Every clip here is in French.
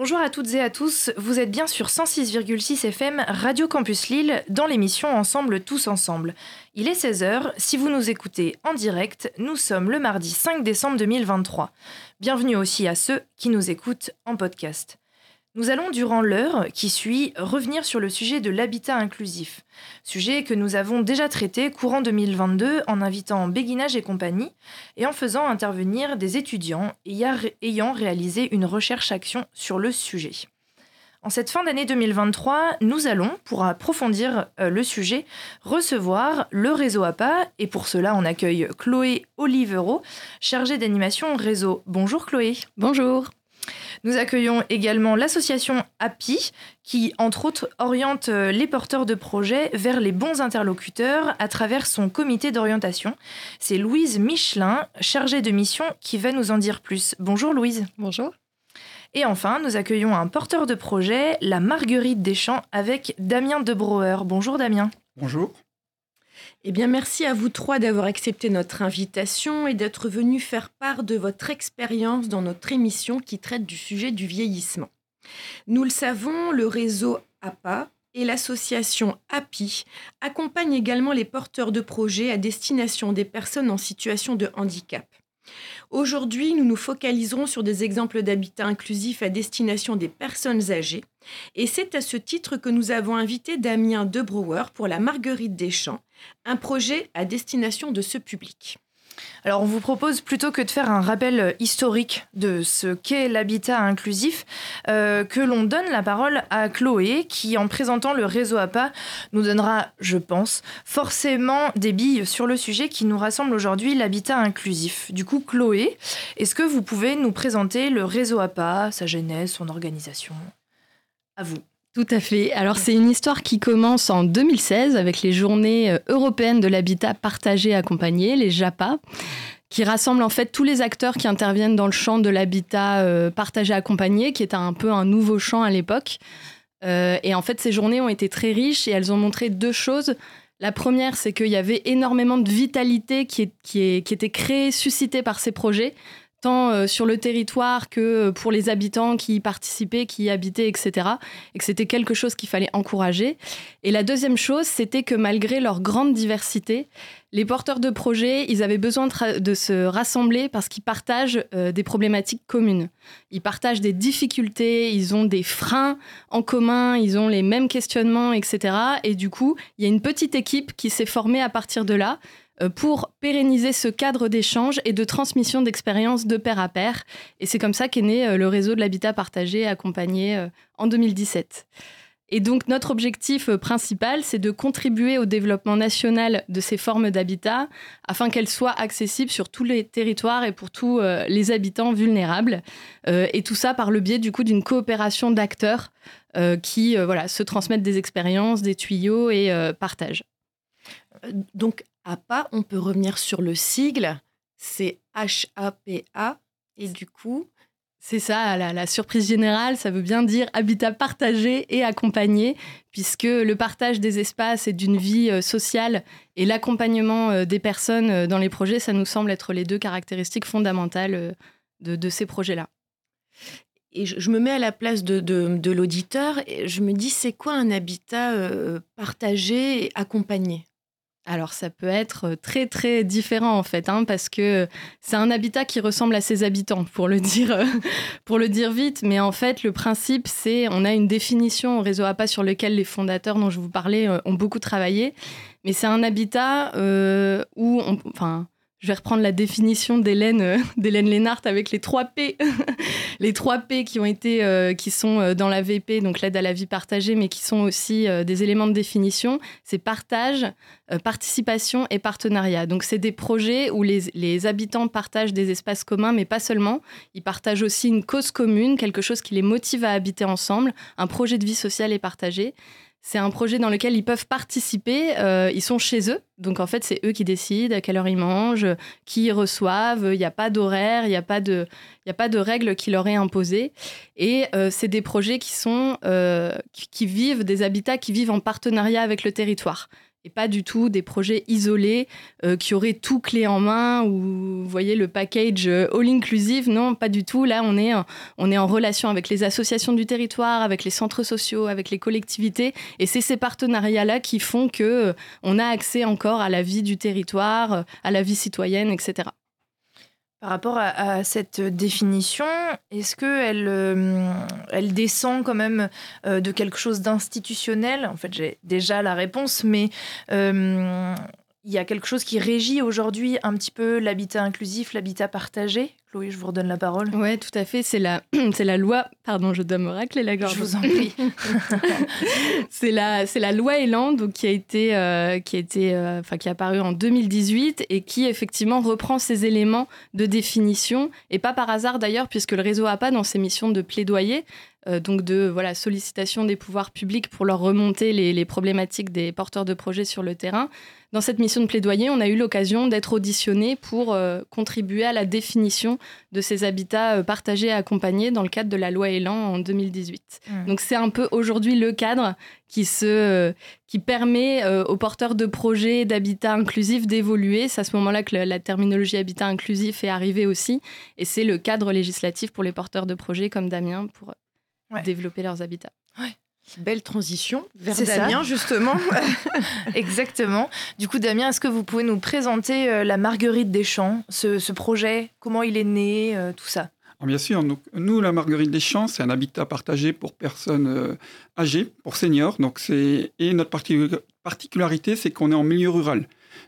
Bonjour à toutes et à tous, vous êtes bien sur 106,6 FM Radio Campus Lille dans l'émission Ensemble tous ensemble. Il est 16h, si vous nous écoutez en direct, nous sommes le mardi 5 décembre 2023. Bienvenue aussi à ceux qui nous écoutent en podcast. Nous allons, durant l'heure qui suit, revenir sur le sujet de l'habitat inclusif, sujet que nous avons déjà traité courant 2022 en invitant Béguinage et compagnie et en faisant intervenir des étudiants ayant réalisé une recherche-action sur le sujet. En cette fin d'année 2023, nous allons, pour approfondir euh, le sujet, recevoir le réseau APA et pour cela on accueille Chloé Olivero, chargée d'animation réseau. Bonjour Chloé. Bonjour. Nous accueillons également l'association API qui, entre autres, oriente euh, les porteurs de projets vers les bons interlocuteurs à travers son comité d'orientation. C'est Louise Michelin, chargée de mission, qui va nous en dire plus. Bonjour Louise. Bonjour. Et enfin, nous accueillons un porteur de projet, la Marguerite Deschamps, avec Damien Debrouwer. Bonjour Damien. Bonjour. Eh bien, merci à vous trois d'avoir accepté notre invitation et d'être venus faire part de votre expérience dans notre émission qui traite du sujet du vieillissement. Nous le savons, le réseau APA et l'association API accompagnent également les porteurs de projets à destination des personnes en situation de handicap. Aujourd'hui, nous nous focaliserons sur des exemples d'habitat inclusif à destination des personnes âgées. Et c'est à ce titre que nous avons invité Damien Debrouwer pour la Marguerite des Champs, un projet à destination de ce public. Alors on vous propose plutôt que de faire un rappel historique de ce qu'est l'habitat inclusif, euh, que l'on donne la parole à Chloé qui en présentant le réseau APA nous donnera, je pense, forcément des billes sur le sujet qui nous rassemble aujourd'hui, l'habitat inclusif. Du coup Chloé, est-ce que vous pouvez nous présenter le réseau APA, sa genèse, son organisation? À vous. Tout à fait. Alors c'est une histoire qui commence en 2016 avec les journées euh, européennes de l'habitat partagé accompagné, les JAPA, qui rassemblent en fait tous les acteurs qui interviennent dans le champ de l'habitat euh, partagé accompagné, qui est un peu un nouveau champ à l'époque. Euh, et en fait ces journées ont été très riches et elles ont montré deux choses. La première, c'est qu'il y avait énormément de vitalité qui, qui était créée, suscitée par ces projets tant euh, sur le territoire que euh, pour les habitants qui y participaient, qui y habitaient, etc. Et que c'était quelque chose qu'il fallait encourager. Et la deuxième chose, c'était que malgré leur grande diversité, les porteurs de projets, ils avaient besoin de, se rassembler parce qu'ils partagent euh, des problématiques communes. Ils partagent des difficultés, ils ont des freins en commun, ils ont les mêmes questionnements, etc. Et du coup, il y a une petite équipe qui s'est formée à partir de là pour pérenniser ce cadre d'échange et de transmission d'expériences de pair à pair. Et c'est comme ça qu'est né euh, le réseau de l'habitat partagé accompagné euh, en 2017. Et donc notre objectif principal, c'est de contribuer au développement national de ces formes d'habitat afin qu'elles soient accessibles sur tous les territoires et pour tous les habitants vulnérables. et tout ça par le biais du coup d'une coopération d'acteurs qui voilà, se transmettent des expériences, des tuyaux et partagent. Donc APA, on peut revenir sur le sigle, c'est H-A-P-A, et du coup... C'est ça, la, surprise générale, ça veut bien dire habitat partagé et accompagné, puisque le partage des espaces et d'une vie euh, sociale et l'accompagnement euh, des personnes euh, dans les projets, ça nous semble être les deux caractéristiques fondamentales de, ces projets-là. Et je, me mets à la place de, de l'auditeur et je me dis, c'est quoi un habitat partagé et accompagné? Alors ça peut être très très différent en fait, hein, parce que c'est un habitat qui ressemble à ses habitants, pour le dire, pour le dire vite. Mais en fait, le principe, c'est on a une définition au réseau APA sur lequel les fondateurs dont je vous parlais euh, ont beaucoup travaillé. Mais c'est un habitat euh, où, on, enfin, je vais reprendre la définition d'Hélène euh, d'Hélène Lénart avec les trois P, les trois P qui ont été euh, qui sont euh, dans la VP, donc l'aide à la vie partagée, mais qui sont aussi des éléments de définition. C'est partage, participation et partenariat. Donc c'est des projets où les, les, habitants partagent des espaces communs, mais pas seulement. Ils partagent aussi une cause commune, quelque chose qui les motive à habiter ensemble, un projet de vie sociale et partagé. C'est un projet dans lequel ils peuvent participer. Euh, ils sont chez eux. Donc, en fait, c'est eux qui décident à quelle heure ils mangent, qui ils reçoivent. Il n'y a pas d'horaire, il n'y a, pas de, a pas de règles qui leur est imposées. Et euh, c'est des projets qui, sont, euh, qui, vivent, des habitats qui vivent en partenariat avec le territoire. Et pas du tout des projets isolés euh, qui auraient tout clé en main ou voyez le package euh, all inclusive. Non, pas du tout. Là, on est, on est en relation avec les associations du territoire, avec les centres sociaux, avec les collectivités. Et c'est ces partenariats-là qui font que euh, on a accès encore à la vie du territoire, à la vie citoyenne, etc. Par rapport à, cette définition, est-ce qu'elle euh, elle descend quand même euh, de quelque chose d'institutionnel? En fait, j'ai déjà la réponse, mais euh, il y a quelque chose qui régit aujourd'hui un petit peu l'habitat inclusif, l'habitat partagé Chloé, je vous redonne la parole. Oui, tout à fait. C'est la, c'est la loi. Pardon, je dois me racler la gorge. Je vous en prie. c'est la, c'est la loi Elan donc, qui a été, euh, qui a été, euh, enfin, qui a apparu en 2018 et qui effectivement reprend ces éléments de définition et pas par hasard d'ailleurs, puisque le réseau APA dans ses missions de plaidoyer, donc de voilà sollicitation des pouvoirs publics pour leur remonter les, les problématiques des porteurs de projets sur le terrain. Dans cette mission de plaidoyer, on a eu l'occasion d'être auditionné pour contribuer à la définition de ces habitats euh, partagés et accompagnés dans le cadre de la loi Elan en 2018. Mmh. Donc c'est un peu aujourd'hui le cadre qui, se, euh, qui permet euh, aux porteurs de projets d'habitat inclusif d'évoluer. C'est à ce moment-là que la, terminologie habitat inclusif est arrivée aussi. Et c'est le cadre législatif pour les porteurs de projets comme Damien pour développer leurs habitats. Belle transition vers Damien, justement. Exactement. Du coup, Damien, est-ce que vous pouvez nous présenter euh, la Marguerite des Champs, ce, projet, comment il est né, euh, tout ça? Bien sûr, nous, la Marguerite des Champs, c'est un habitat partagé pour personnes euh, âgées, pour seniors. Donc et notre particularité, c'est qu'on est en milieu rural.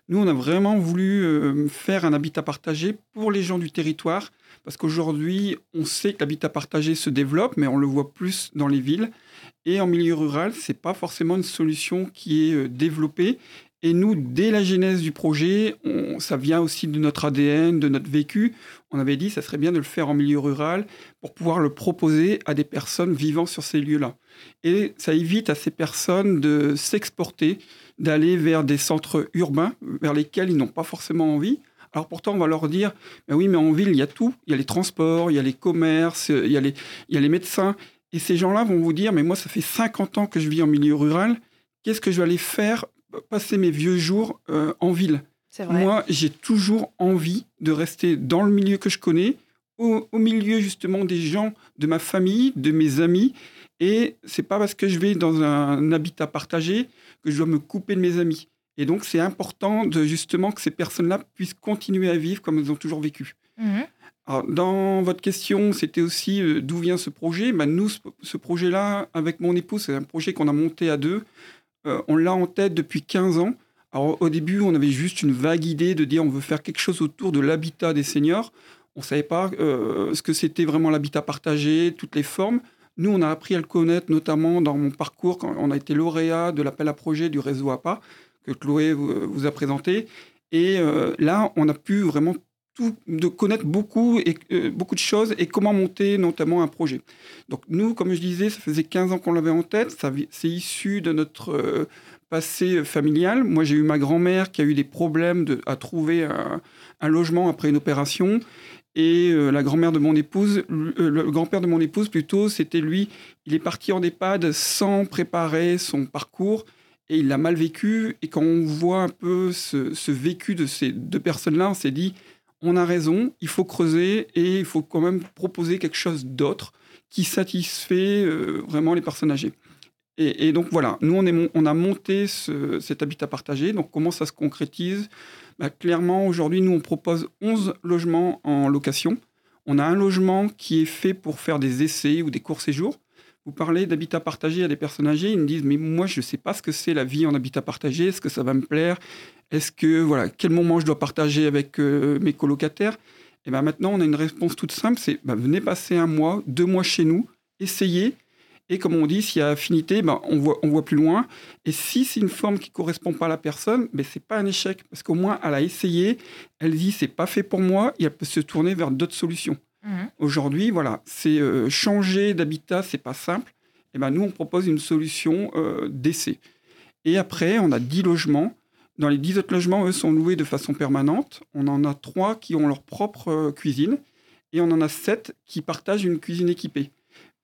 Nous, on a vraiment voulu faire un habitat partagé pour les gens du territoire, parce qu'aujourd'hui, on sait que l'habitat partagé se développe, mais on le voit plus dans les villes. Et en milieu rural, ce n'est pas forcément une solution qui est euh, développée. Et nous, dès la genèse du projet, ça vient aussi de notre ADN, de notre vécu. On avait dit ça serait bien de le faire en milieu rural pour pouvoir le proposer à des personnes vivant sur ces lieux-là. Et ça évite à ces personnes de s'exporter, d'aller vers des centres urbains vers lesquels ils n'ont pas forcément envie. Alors pourtant, on va leur dire, mais oui, mais en ville, il y a tout. Il y a les transports, il y a les commerces, il y a les, il y a les médecins. Et ces gens-là vont vous dire, mais moi, ça fait 50 ans que je vis en milieu rural, qu'est-ce que je vais aller faire, passer mes vieux jours euh, en ville? Moi, j'ai toujours envie de rester dans le milieu que je connais, au, milieu justement des gens de ma famille, de mes amis. Et c'est pas parce que je vais dans un habitat partagé que je dois me couper de mes amis. Et donc, c'est important de justement que ces personnes-là puissent continuer à vivre comme elles ont toujours vécu. Mmh dans votre question, c'était aussi euh, d'où vient ce projet? Ben, nous, ce, projet-là, avec mon épouse, c'est un projet qu'on a monté à deux. Euh, on l'a en tête depuis 15 ans. Alors, au début, on avait juste une vague idée de dire on veut faire quelque chose autour de l'habitat des seniors. On ne savait pas euh, ce que c'était vraiment l'habitat partagé, toutes les formes. Nous, on a appris à le connaître, notamment dans mon parcours, quand on a été lauréat de l'appel à projet du réseau APA, que Chloé vous, a présenté. Et là, on a pu vraiment de connaître beaucoup, et, euh, beaucoup de choses et comment monter notamment un projet. Donc nous, comme je disais, ça faisait 15 ans qu'on l'avait en tête, c'est issu de notre euh, passé familial. Moi, j'ai eu ma grand-mère qui a eu des problèmes de, à trouver un, logement après une opération. Et euh, la grand-mère de mon épouse, le, grand-père de mon épouse plutôt, c'était lui, il est parti en EHPAD sans préparer son parcours et il l'a mal vécu. Et quand on voit un peu ce, vécu de ces deux personnes-là, on s'est dit, on a raison, il faut creuser et il faut quand même proposer quelque chose d'autre qui satisfait euh, vraiment les personnes âgées. Et, donc voilà, nous on, a monté cet habitat partagé. Donc comment ça se concrétise? Bah, Clairement, aujourd'hui, nous on propose 11 logements en location. On a un logement qui est fait pour faire des essais ou des courts séjours. Vous parlez d'habitat partagé à des personnes âgées, ils me disent mais moi je ne sais pas ce que c'est la vie en habitat partagé, est-ce que ça va me plaire, est-ce que voilà quel moment je dois partager avec euh, mes colocataires? Et ben maintenant on a une réponse toute simple, c'est ben, venez passer un mois, deux mois chez nous, essayez. Et comme on dit, s'il y a affinité, ben, on, voit, plus loin. Et si c'est une forme qui correspond pas à la personne, ben, c'est pas un échec. Parce qu'au moins, elle a essayé, elle dit, c'est pas fait pour moi, et elle peut se tourner vers d'autres solutions. Mhm. Aujourd'hui, voilà, c'est euh, changer d'habitat, c'est pas simple. Et ben nous, on propose une solution euh, d'essai. Et après, on a 10 logements. Dans les 10 autres logements, eux, sont loués de façon permanente. On en a 3 qui ont leur propre euh, cuisine. Et on en a 7 qui partagent une cuisine équipée.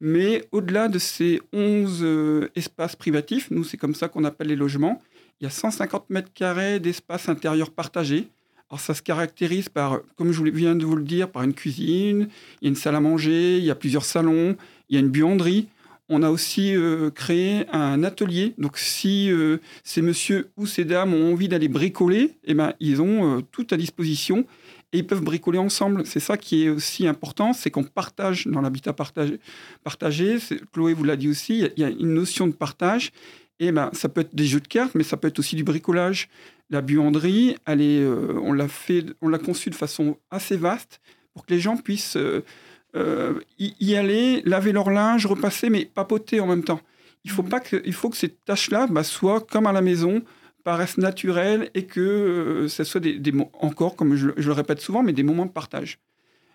Mais au-delà de ces 11 espaces privatifs, nous, c'est comme ça qu'on appelle les logements, il y a 150 mètres carrés d'espace intérieur partagé. Alors ça se caractérise par, comme je viens de vous le dire, par une cuisine, il y a une salle à manger, il y a plusieurs salons, il y a une buanderie. On a aussi euh, créé un atelier. Donc, si euh, ces messieurs ou ces dames ont envie d'aller bricoler, eh ben, ils ont euh, tout à disposition et ils peuvent bricoler ensemble. C'est ça qui est aussi important, c'est qu'on partage dans l'habitat partagé. Chloé vous l'a dit aussi, il y a une notion de partage. Et ben, ça peut être des jeux de cartes, mais ça peut être aussi du bricolage. La buanderie, elle est, on l'a fait, on l'a conçue de façon assez vaste pour que les gens puissent euh, y, aller, laver leur linge, repasser, mais papoter en même temps. Il faut, mhm. pas que, il faut que ces tâches-là bah, soient comme à la maison, paraissent naturelles et que euh, ce soit des, encore, comme je, le répète souvent, mais des moments de partage.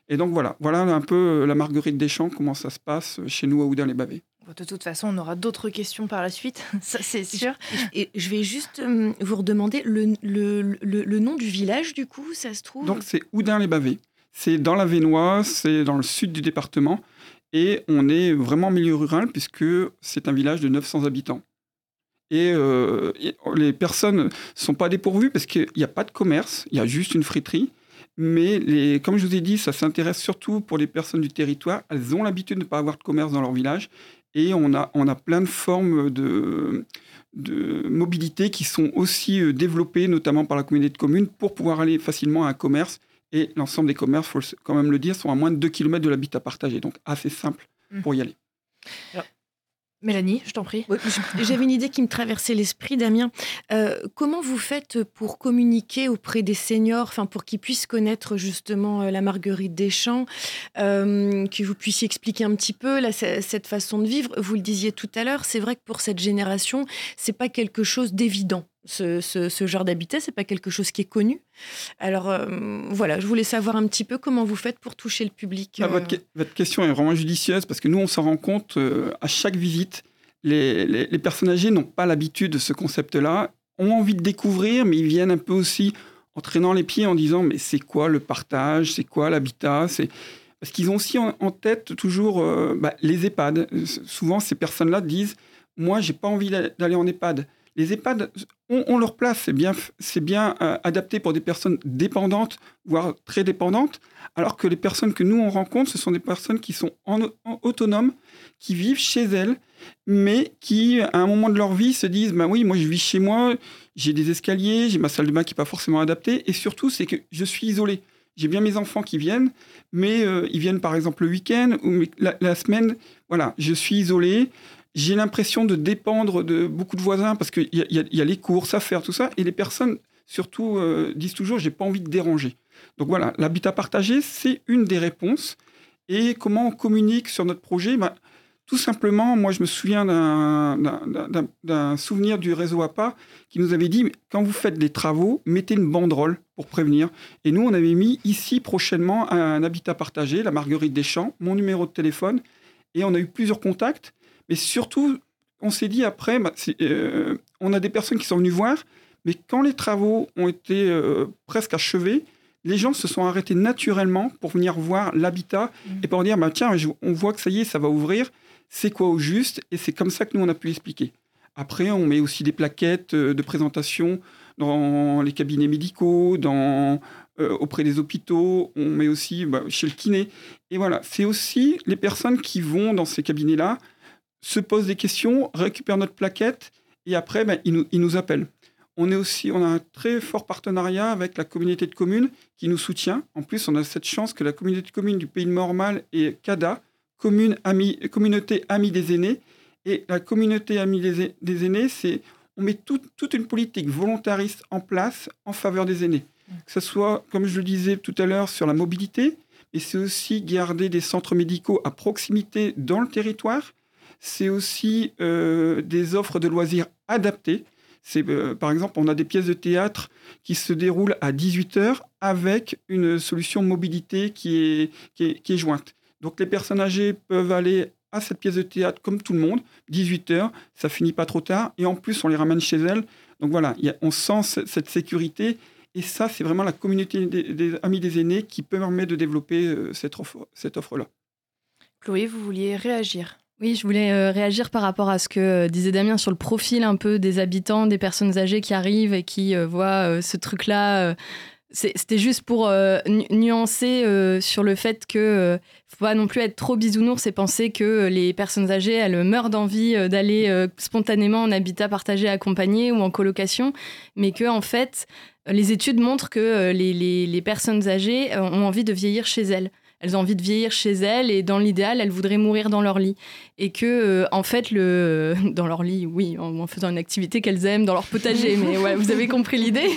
Et donc voilà, voilà un peu euh, la Marguerite des Champs, comment ça se passe chez nous à Oudin-les-Bavés. De toute façon, on aura d'autres questions par la suite, ça c'est sûr. Et je vais juste vous redemander le, le, le, nom du village, du coup, ça se trouve? Donc c'est Oudin-les-Bavés. C'est dans la Vénoise, c'est dans le sud du département. Et on est vraiment en milieu rural puisque c'est un village de 900 habitants. Et, euh, les personnes ne sont pas dépourvues parce qu'il n'y a pas de commerce, il y a juste une friterie. Mais les, comme je vous ai dit, ça s'intéresse surtout pour les personnes du territoire. Elles ont l'habitude de ne pas avoir de commerce dans leur village. Et on a, on a plein de formes de, de mobilité qui sont aussi euh, développées, notamment par la communauté de communes, pour pouvoir aller facilement à un commerce et l'ensemble des commerces, il faut quand même le dire, sont à moins de 2 km de l'habitat partagé. Donc assez simple mmh. pour y aller. Mélanie, je t'en prie. J'avais une idée qui me traversait l'esprit, Damien. Euh, comment vous faites pour communiquer auprès des seniors, enfin pour qu'ils puissent connaître justement euh, la Marguerite Deschamps, euh, que vous puissiez expliquer un petit peu cette façon de vivre? Vous le disiez tout à l'heure, c'est vrai que pour cette génération, c'est pas quelque chose d'évident ce, genre d'habitat, c'est pas quelque chose qui est connu. Alors euh, voilà, je voulais savoir un petit peu comment vous faites pour toucher le public. Ah, votre, question est vraiment judicieuse parce que nous, on s'en rend compte euh, à chaque visite. Les, les, personnes âgées n'ont pas l'habitude de ce concept-là, ont envie de découvrir, mais ils viennent un peu aussi en traînant les pieds en disant mais c'est quoi le partage, c'est quoi l'habitat, c'est parce qu'ils ont aussi en, tête toujours euh, bah, les EHPAD. Souvent, ces personnes-là disent moi, j'ai pas envie d'aller en EHPAD les EHPAD ont, leur place. C'est bien, bien euh, adapté pour des personnes dépendantes, voire très dépendantes, alors que les personnes que nous on rencontre, ce sont des personnes qui sont autonomes, qui vivent chez elles, mais qui, à un moment de leur vie, se disent bah oui, moi je vis chez moi, j'ai des escaliers, j'ai ma salle de bain qui n'est pas forcément adaptée, et surtout, c'est que je suis isolé. J'ai bien mes enfants qui viennent, mais euh, ils viennent par exemple le week-end ou la, la, semaine. Voilà, je suis isolé j'ai l'impression de dépendre de beaucoup de voisins parce qu'il y, a les courses à faire, tout ça. Et les personnes, surtout, euh, disent toujours j'ai pas envie de déranger. Donc voilà, l'habitat partagé, c'est une des réponses. Et comment on communique sur notre projet? Bah, Tout simplement, moi, je me souviens d'un souvenir du réseau APA qui nous avait dit quand vous faites des travaux, mettez une banderole pour prévenir. Et nous, on avait mis ici prochainement un habitat partagé, la Marguerite Deschamps, mon numéro de téléphone. Et on a eu plusieurs contacts. Mais surtout, on s'est dit après, bah, euh, on a des personnes qui sont venues voir, mais quand les travaux ont été euh, presque achevés, les gens se sont arrêtés naturellement pour venir voir l'habitat mmh. et pour dire bah, tiens, on voit que ça y est, ça va ouvrir, c'est quoi au juste Et c'est comme ça que nous, on a pu expliquer. Après, on met aussi des plaquettes euh, de présentation dans les cabinets médicaux, dans, auprès des hôpitaux, on met aussi bah, chez le kiné. Et voilà, c'est aussi les personnes qui vont dans ces cabinets-là se pose des questions, récupère notre plaquette et après, ben, nous, il, nous. On, est aussi, on a un très fort partenariat avec la communauté de communes qui nous soutient. En plus, on a cette chance que la communauté de communes du Pays de Mormal et CADA, commune, ami, communauté amie des aînés. Et la communauté amie des, aînés, c'est on met toute une politique volontariste en place en faveur des aînés. Que ce soit, comme je le disais tout à l'heure, sur la mobilité, et c'est aussi garder des centres médicaux à proximité dans le territoire c'est aussi euh, des offres de loisirs adaptées. Euh, par exemple, on a des pièces de théâtre qui se déroulent à 18h avec une solution mobilité qui est, qui est, jointe. Donc les personnes âgées peuvent aller à cette pièce de théâtre comme tout le monde, 18h, ça finit pas trop tard, et en plus on les ramène chez elles. Donc voilà, on sent cette sécurité, et ça c'est vraiment la communauté des, amis des aînés qui permet de développer euh, cette, offre, cette offre-là. Chloé, vous vouliez réagir? Oui, je voulais réagir par rapport à ce que disait Damien sur le profil un peu des habitants, des personnes âgées qui arrivent et qui voient ce truc-là c'était juste pour euh, nuancer euh, sur le fait que euh, faut pas non plus être trop bisounours et penser que les personnes âgées elles meurent d'envie d'aller spontanément en habitat partagé accompagné ou en colocation, mais que en fait les études montrent que les personnes âgées ont envie de vieillir chez elles elles ont envie de vieillir chez elles et dans l'idéal, elles voudraient mourir dans leur lit. Et que, euh, en fait, le... dans leur lit, oui, en, faisant une activité qu'elles aiment dans leur potager, mais ouais, vous avez compris l'idée.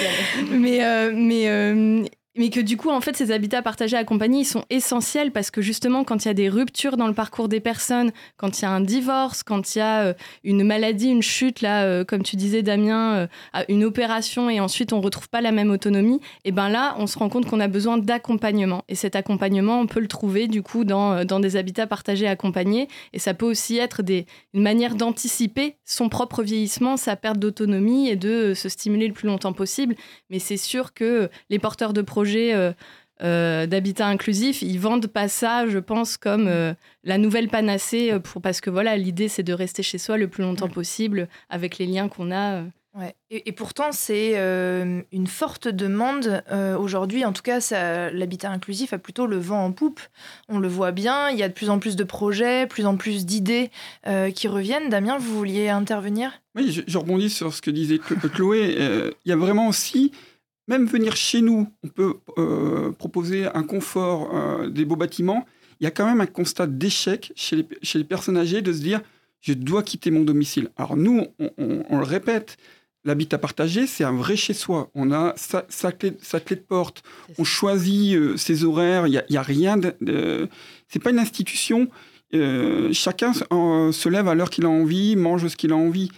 mais euh, mais euh, mais que du coup, en fait, ces habitats partagés accompagnés, ils sont essentiels parce que justement, quand il y a des ruptures dans le parcours des personnes, quand il y a un divorce, quand il y a euh, une maladie, une chute, là, euh, comme tu disais, Damien, euh, une opération et ensuite on retrouve pas la même autonomie, et ben là, on se rend compte qu'on a besoin d'accompagnement. Et cet accompagnement, on peut le trouver du coup dans, dans des habitats partagés accompagnés. Et ça peut aussi être des, une manière d'anticiper son propre vieillissement, sa perte d'autonomie et de se stimuler le plus longtemps possible. Mais c'est sûr que les porteurs de projets euh, euh, d'habitat inclusif, ils vendent pas ça, je pense, comme euh, la nouvelle panacée, pour, parce que voilà, l'idée c'est de rester chez soi le plus longtemps possible avec les liens qu'on a. Ouais. Et, pourtant, c'est une forte demande aujourd'hui. En tout cas, l'habitat inclusif a plutôt le vent en poupe. On le voit bien. Il y a de plus en plus de projets, plus en plus d'idées qui reviennent. Damien, vous vouliez intervenir? Oui, je, je, rebondis sur ce que disait Chloé. Il y a vraiment aussi même venir chez nous, on peut euh, proposer un confort, euh, des beaux bâtiments. Il y a quand même un constat d'échec chez les, chez les, personnes âgées de se dire je dois quitter mon domicile. Alors nous, on, le répète, l'habitat partagé, c'est un vrai chez soi. On a sa, sa, clé, de porte, on choisit euh, ses horaires, il n'y a, a, rien de. de c'est pas une institution. chacun se lève à l'heure qu'il a envie, mange ce qu'il a envie.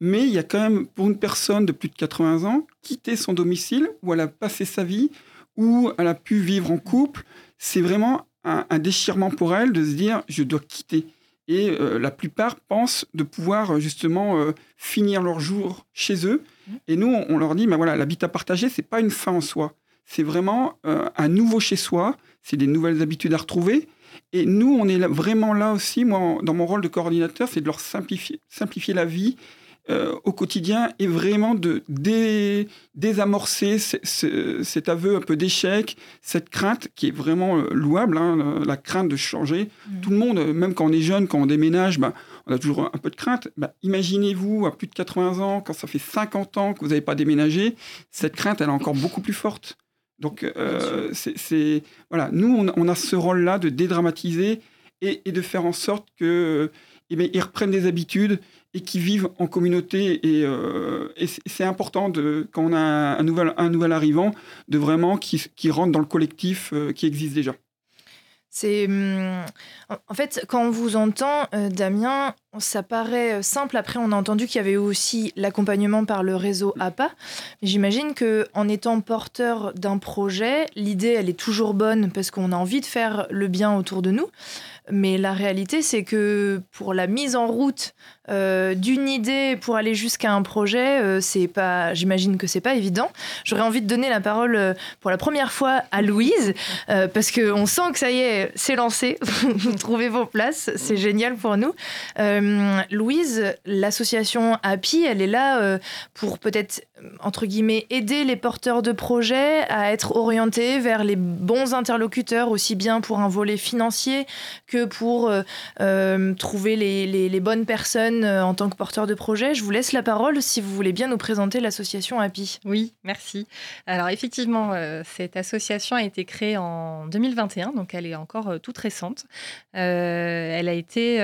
Mais il y a quand même, pour une personne de plus de 80 ans, quitter son domicile où elle a passé sa vie, où elle a pu vivre en couple, c'est vraiment un, déchirement pour elle de se dire je dois quitter. Et euh, la plupart pensent de pouvoir euh, justement euh, finir leur jour chez eux. Et nous, on, leur dit, ben voilà, l'habitat partagé, c'est pas une fin en soi. C'est vraiment un nouveau chez soi. C'est des nouvelles habitudes à retrouver. Et nous, on est vraiment là aussi, moi, dans mon rôle de coordinateur, c'est de leur simplifier la vie euh, au quotidien et vraiment de désamorcer cet aveu un peu d'échec, cette crainte qui est vraiment euh, louable, hein, la crainte de changer. Mmh. Tout le monde, même quand on est jeune, quand on déménage, bah, on a toujours un peu de crainte. Bah, imaginez-vous à plus de 80 ans, quand ça fait 50 ans que vous n'avez pas déménagé, cette crainte, elle est encore beaucoup plus forte. Donc, euh, c'est voilà, nous, on, a ce rôle-là de dédramatiser et, de faire en sorte que eh ils reprennent des habitudes et qui vivent en communauté. Et, euh, c'est important, quand on a un nouvel, un nouvel arrivant, de vraiment qui, qui rentre dans le collectif euh, qui existe déjà. C'est hum, en fait quand on vous entend, euh, Damien, ça paraît simple. Après, on a entendu qu'il y avait aussi l'accompagnement par le réseau APA. J'imagine que en étant porteur d'un projet, l'idée elle est toujours bonne parce qu'on a envie de faire le bien autour de nous. Mais la réalité, c'est que pour la mise en route euh, d'une idée pour aller jusqu'à un projet, euh, c'est pas, j'imagine que c'est pas évident. J'aurais envie de donner la parole euh, pour la première fois à Louise parce qu'on sent que ça y est, c'est lancé. Vous trouvez vos places, c'est génial pour nous. Louise, l'association Happy, elle est là pour peut-être entre guillemets aider les porteurs de projets à être orientés vers les bons interlocuteurs aussi bien pour un volet financier que pour trouver les, les, les bonnes personnes euh, en tant que porteur de projet. Je vous laisse la parole si vous voulez bien nous présenter l'association API. Oui, merci. Alors effectivement, euh, cette association a été créée en 2021, donc elle est encore euh, toute récente. elle a été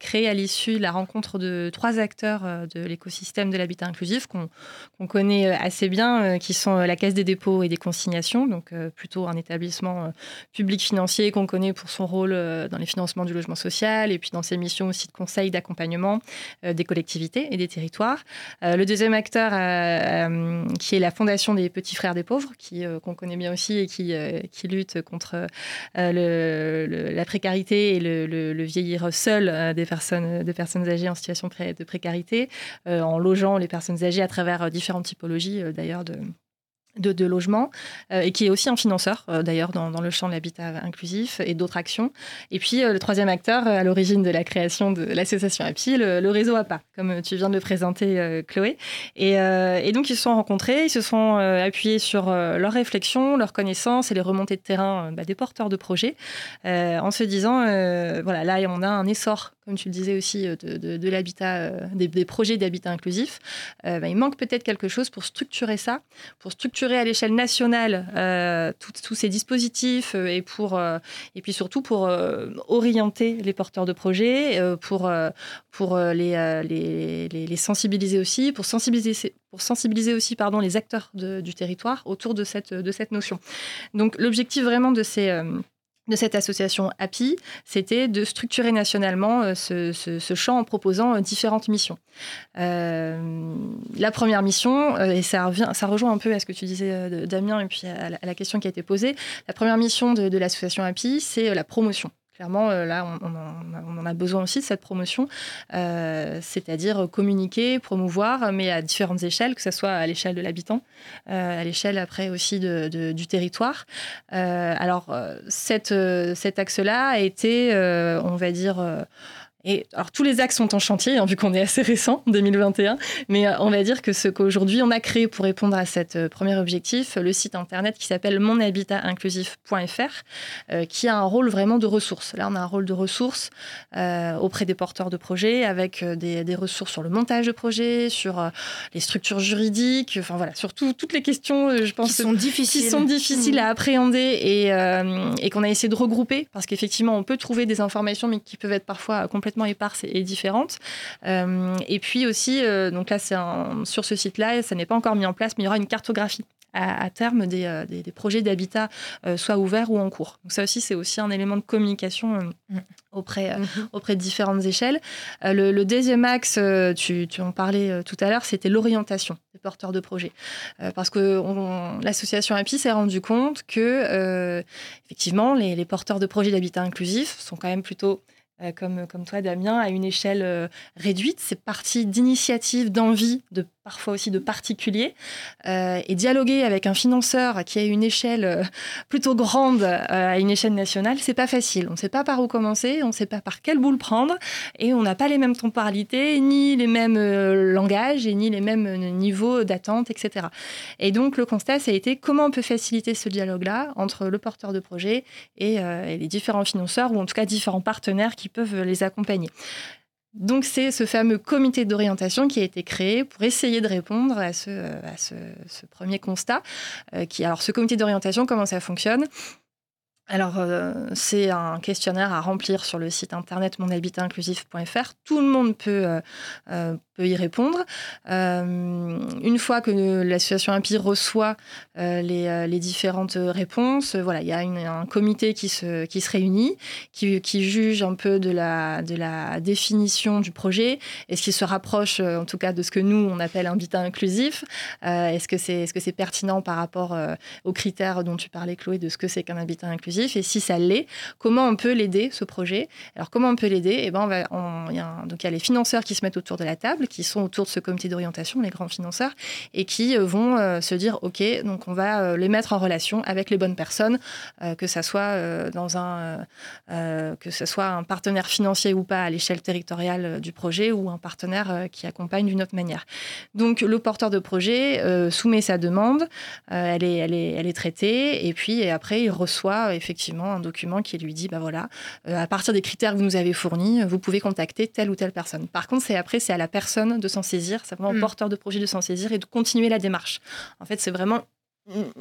créée à l'issue de la rencontre de trois acteurs de l'écosystème de l'habitat inclusif qu'on connaît assez bien, qui sont la Caisse des dépôts et des consignations, donc plutôt un établissement public financier qu'on connaît pour son rôle dans les financements du logement social et puis dans ses missions aussi de conseil, d'accompagnement euh, des collectivités et des territoires. Euh, le deuxième acteur, euh, qui est la Fondation des Petits Frères des Pauvres, qui qu'on connaît bien aussi et qui, lutte contre la précarité et le, vieillir seul des personnes, des personnes âgées en situation de précarité, en logeant les personnes âgées à travers différentes typologies d'ailleurs de de, logement euh, et qui est aussi un financeur euh, d'ailleurs dans, le champ de l'habitat inclusif et d'autres actions. Et puis euh, le troisième acteur à l'origine de la création de l'association API, le, réseau APA, comme tu viens de le présenter Chloé. Et, donc ils se sont rencontrés, ils se sont appuyés sur leurs réflexions, leurs connaissances et les remontées de terrain bah, des porteurs de projets en se disant, voilà, là on a un essor comme tu le disais aussi, de, l'habitat, des, projets d'habitat inclusif, bah, il manque peut-être quelque chose pour structurer ça, pour structurer à l'échelle nationale euh, tous ces dispositifs euh, et, pour, euh, et puis surtout pour orienter les porteurs de projets, pour, pour les, les, les, sensibiliser aussi, pour sensibiliser, pour sensibiliser aussi pardon, les acteurs du territoire autour de cette, de cette notion. Donc l'objectif vraiment de ces de cette association API, c'était de structurer nationalement euh, ce, champ en proposant euh, différentes missions. Euh, la première mission, et ça, revient, ça rejoint un peu à ce que tu disais Damien et puis à la, question qui a été posée, la première mission de, de l'association API, c'est la promotion. Clairement, euh, là, on, en a besoin aussi de cette promotion, euh, c'est-à-dire communiquer, promouvoir, mais à différentes échelles, que ce soit à l'échelle de l'habitant, euh, à l'échelle après aussi du territoire. alors, cette, cet axe-là a été, on va dire, et alors tous les axes sont en chantier, hein, vu qu'on est assez récent, 2021, mais euh, on va dire que ce qu'aujourd'hui on a créé pour répondre à ce euh, premier objectif, le site internet qui s'appelle monhabitatinclusif.fr, euh, qui a un rôle vraiment de ressources. Là, on a un rôle de ressources auprès des porteurs de projets, avec des, ressources sur le montage de projets, sur les structures juridiques, enfin voilà, sur toutes les questions, je pense, qui sont difficiles, qui sont difficiles mmh. à appréhender et, et qu'on a essayé de regrouper, parce qu'effectivement, on peut trouver des informations, mais qui peuvent être parfois complètement complètement éparses et, différentes. Euh, et puis aussi, euh, donc là, c'est sur ce site-là, ça n'est pas encore mis en place, mais il y aura une cartographie à, terme des, euh, projets d'habitat, soit ouverts ou en cours. Donc ça aussi, c'est aussi un élément de communication mm. auprès, mm-hmm. auprès de différentes échelles. Le, deuxième axe, tu, tu, en parlais tout à l'heure, c'était l'orientation des porteurs de projets. parce que l'association API s'est rendu compte que, effectivement, les, les porteurs de projets d'habitat inclusif sont quand même plutôt comme, comme toi, Damien, à une échelle euh, réduite. C'est parti d'initiatives, d'envie, de parfois aussi de particuliers, euh, et dialoguer avec un financeur qui a une échelle plutôt grande à une échelle nationale, c'est pas facile. On ne sait pas par où commencer, on ne sait pas par quelle boule prendre, et on n'a pas les mêmes temporalités, ni les mêmes langages, ni les mêmes niveaux d'attente, etc. Et donc le constat, ça a été comment on peut faciliter ce dialogue-là entre le porteur de projet et, et les différents financeurs, ou en tout cas différents partenaires qui peuvent les accompagner. Donc c'est ce fameux comité d'orientation qui a été créé pour essayer de répondre à ce, premier constat. Euh, qui, alors ce comité d'orientation, comment ça fonctionne? Alors, euh, c'est un questionnaire à remplir sur le site internet monhabitatinclusif.fr. Tout le monde peut, euh, peut y répondre. une fois que l'association IMPI reçoit les, les, différentes réponses, voilà, il y a un comité qui se, réunit, qui, juge un peu de la, définition du projet. Est-ce qu'il se rapproche, en tout cas, de ce que nous, on appelle un habitat inclusif Est-ce que c'est est -ce c'est pertinent par rapport aux critères dont tu parlais, Chloé, de ce que c'est qu'un habitat inclusif et si ça l'est, comment on peut l'aider, ce projet? Alors, comment on peut l'aider? Eh ben, il y a donc, il y a les financeurs qui se mettent autour de la table, qui sont autour de ce comité d'orientation, les grands financeurs, et qui euh, vont euh, se dire, OK, donc on va euh, les mettre en relation avec les bonnes personnes, que ça soit dans un, que ce soit un partenaire financier ou pas à l'échelle territoriale du projet ou un partenaire qui accompagne d'une autre manière. Donc, le porteur de projet soumet sa demande, elle, est, elle, est, elle est traitée, et puis après, il reçoit effectivement un document qui lui dit, bah voilà, euh, à partir des critères que vous nous avez fournis, vous pouvez contacter telle ou telle personne. Par contre, c'est après, c'est à la personne de s'en saisir, c'est vraiment au mm. porteur de projet de s'en saisir et de continuer la démarche. En fait, c'est vraiment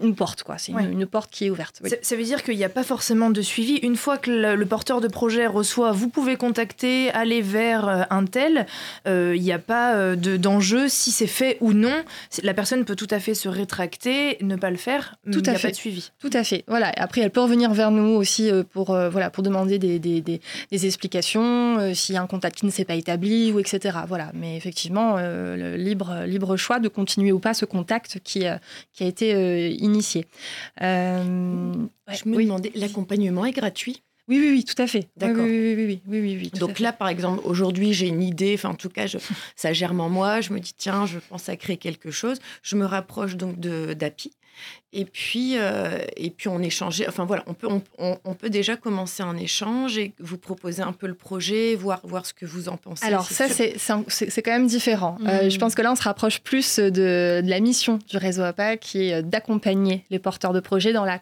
une porte, quoi. C'est une, porte qui est ouverte. Ça, veut dire qu'il n'y a pas forcément de suivi. Une fois que le, porteur de projet reçoit, vous pouvez contacter, aller vers euh, un tel. Euh, il n'y a pas euh, d'enjeu si c'est fait ou non. La personne peut tout à fait se rétracter, ne pas le faire. Tout à fait. Pas de suivi. Tout à fait. Voilà. Après, elle peut revenir vers nous aussi pour voilà pour demander des, des, des, explications, s'il y a un contact qui ne s'est pas établi ou etc. Voilà. Mais effectivement, le libre libre choix de continuer ou pas ce contact qui qui a été initié. Euh, je me demandais, l'accompagnement est gratuit? Oui, oui, oui, tout à fait. D'accord. Oui, oui, oui, oui, oui, Donc là, par exemple, aujourd'hui, j'ai une idée, enfin, en tout cas, je, ça germe en moi. Je me dis, tiens, je pense à créer quelque chose. Je me rapproche donc d'API. Et puis, euh, et puis on échangeait. Enfin voilà, on peut, on, peut déjà commencer un échange et vous proposer un peu le projet, voir, voir ce que vous en pensez. Alors ça, c'est quand même différent. Euh, mmh. je pense que là, on se rapproche plus de, de la mission du réseau APA qui est d'accompagner les porteurs de projets dans la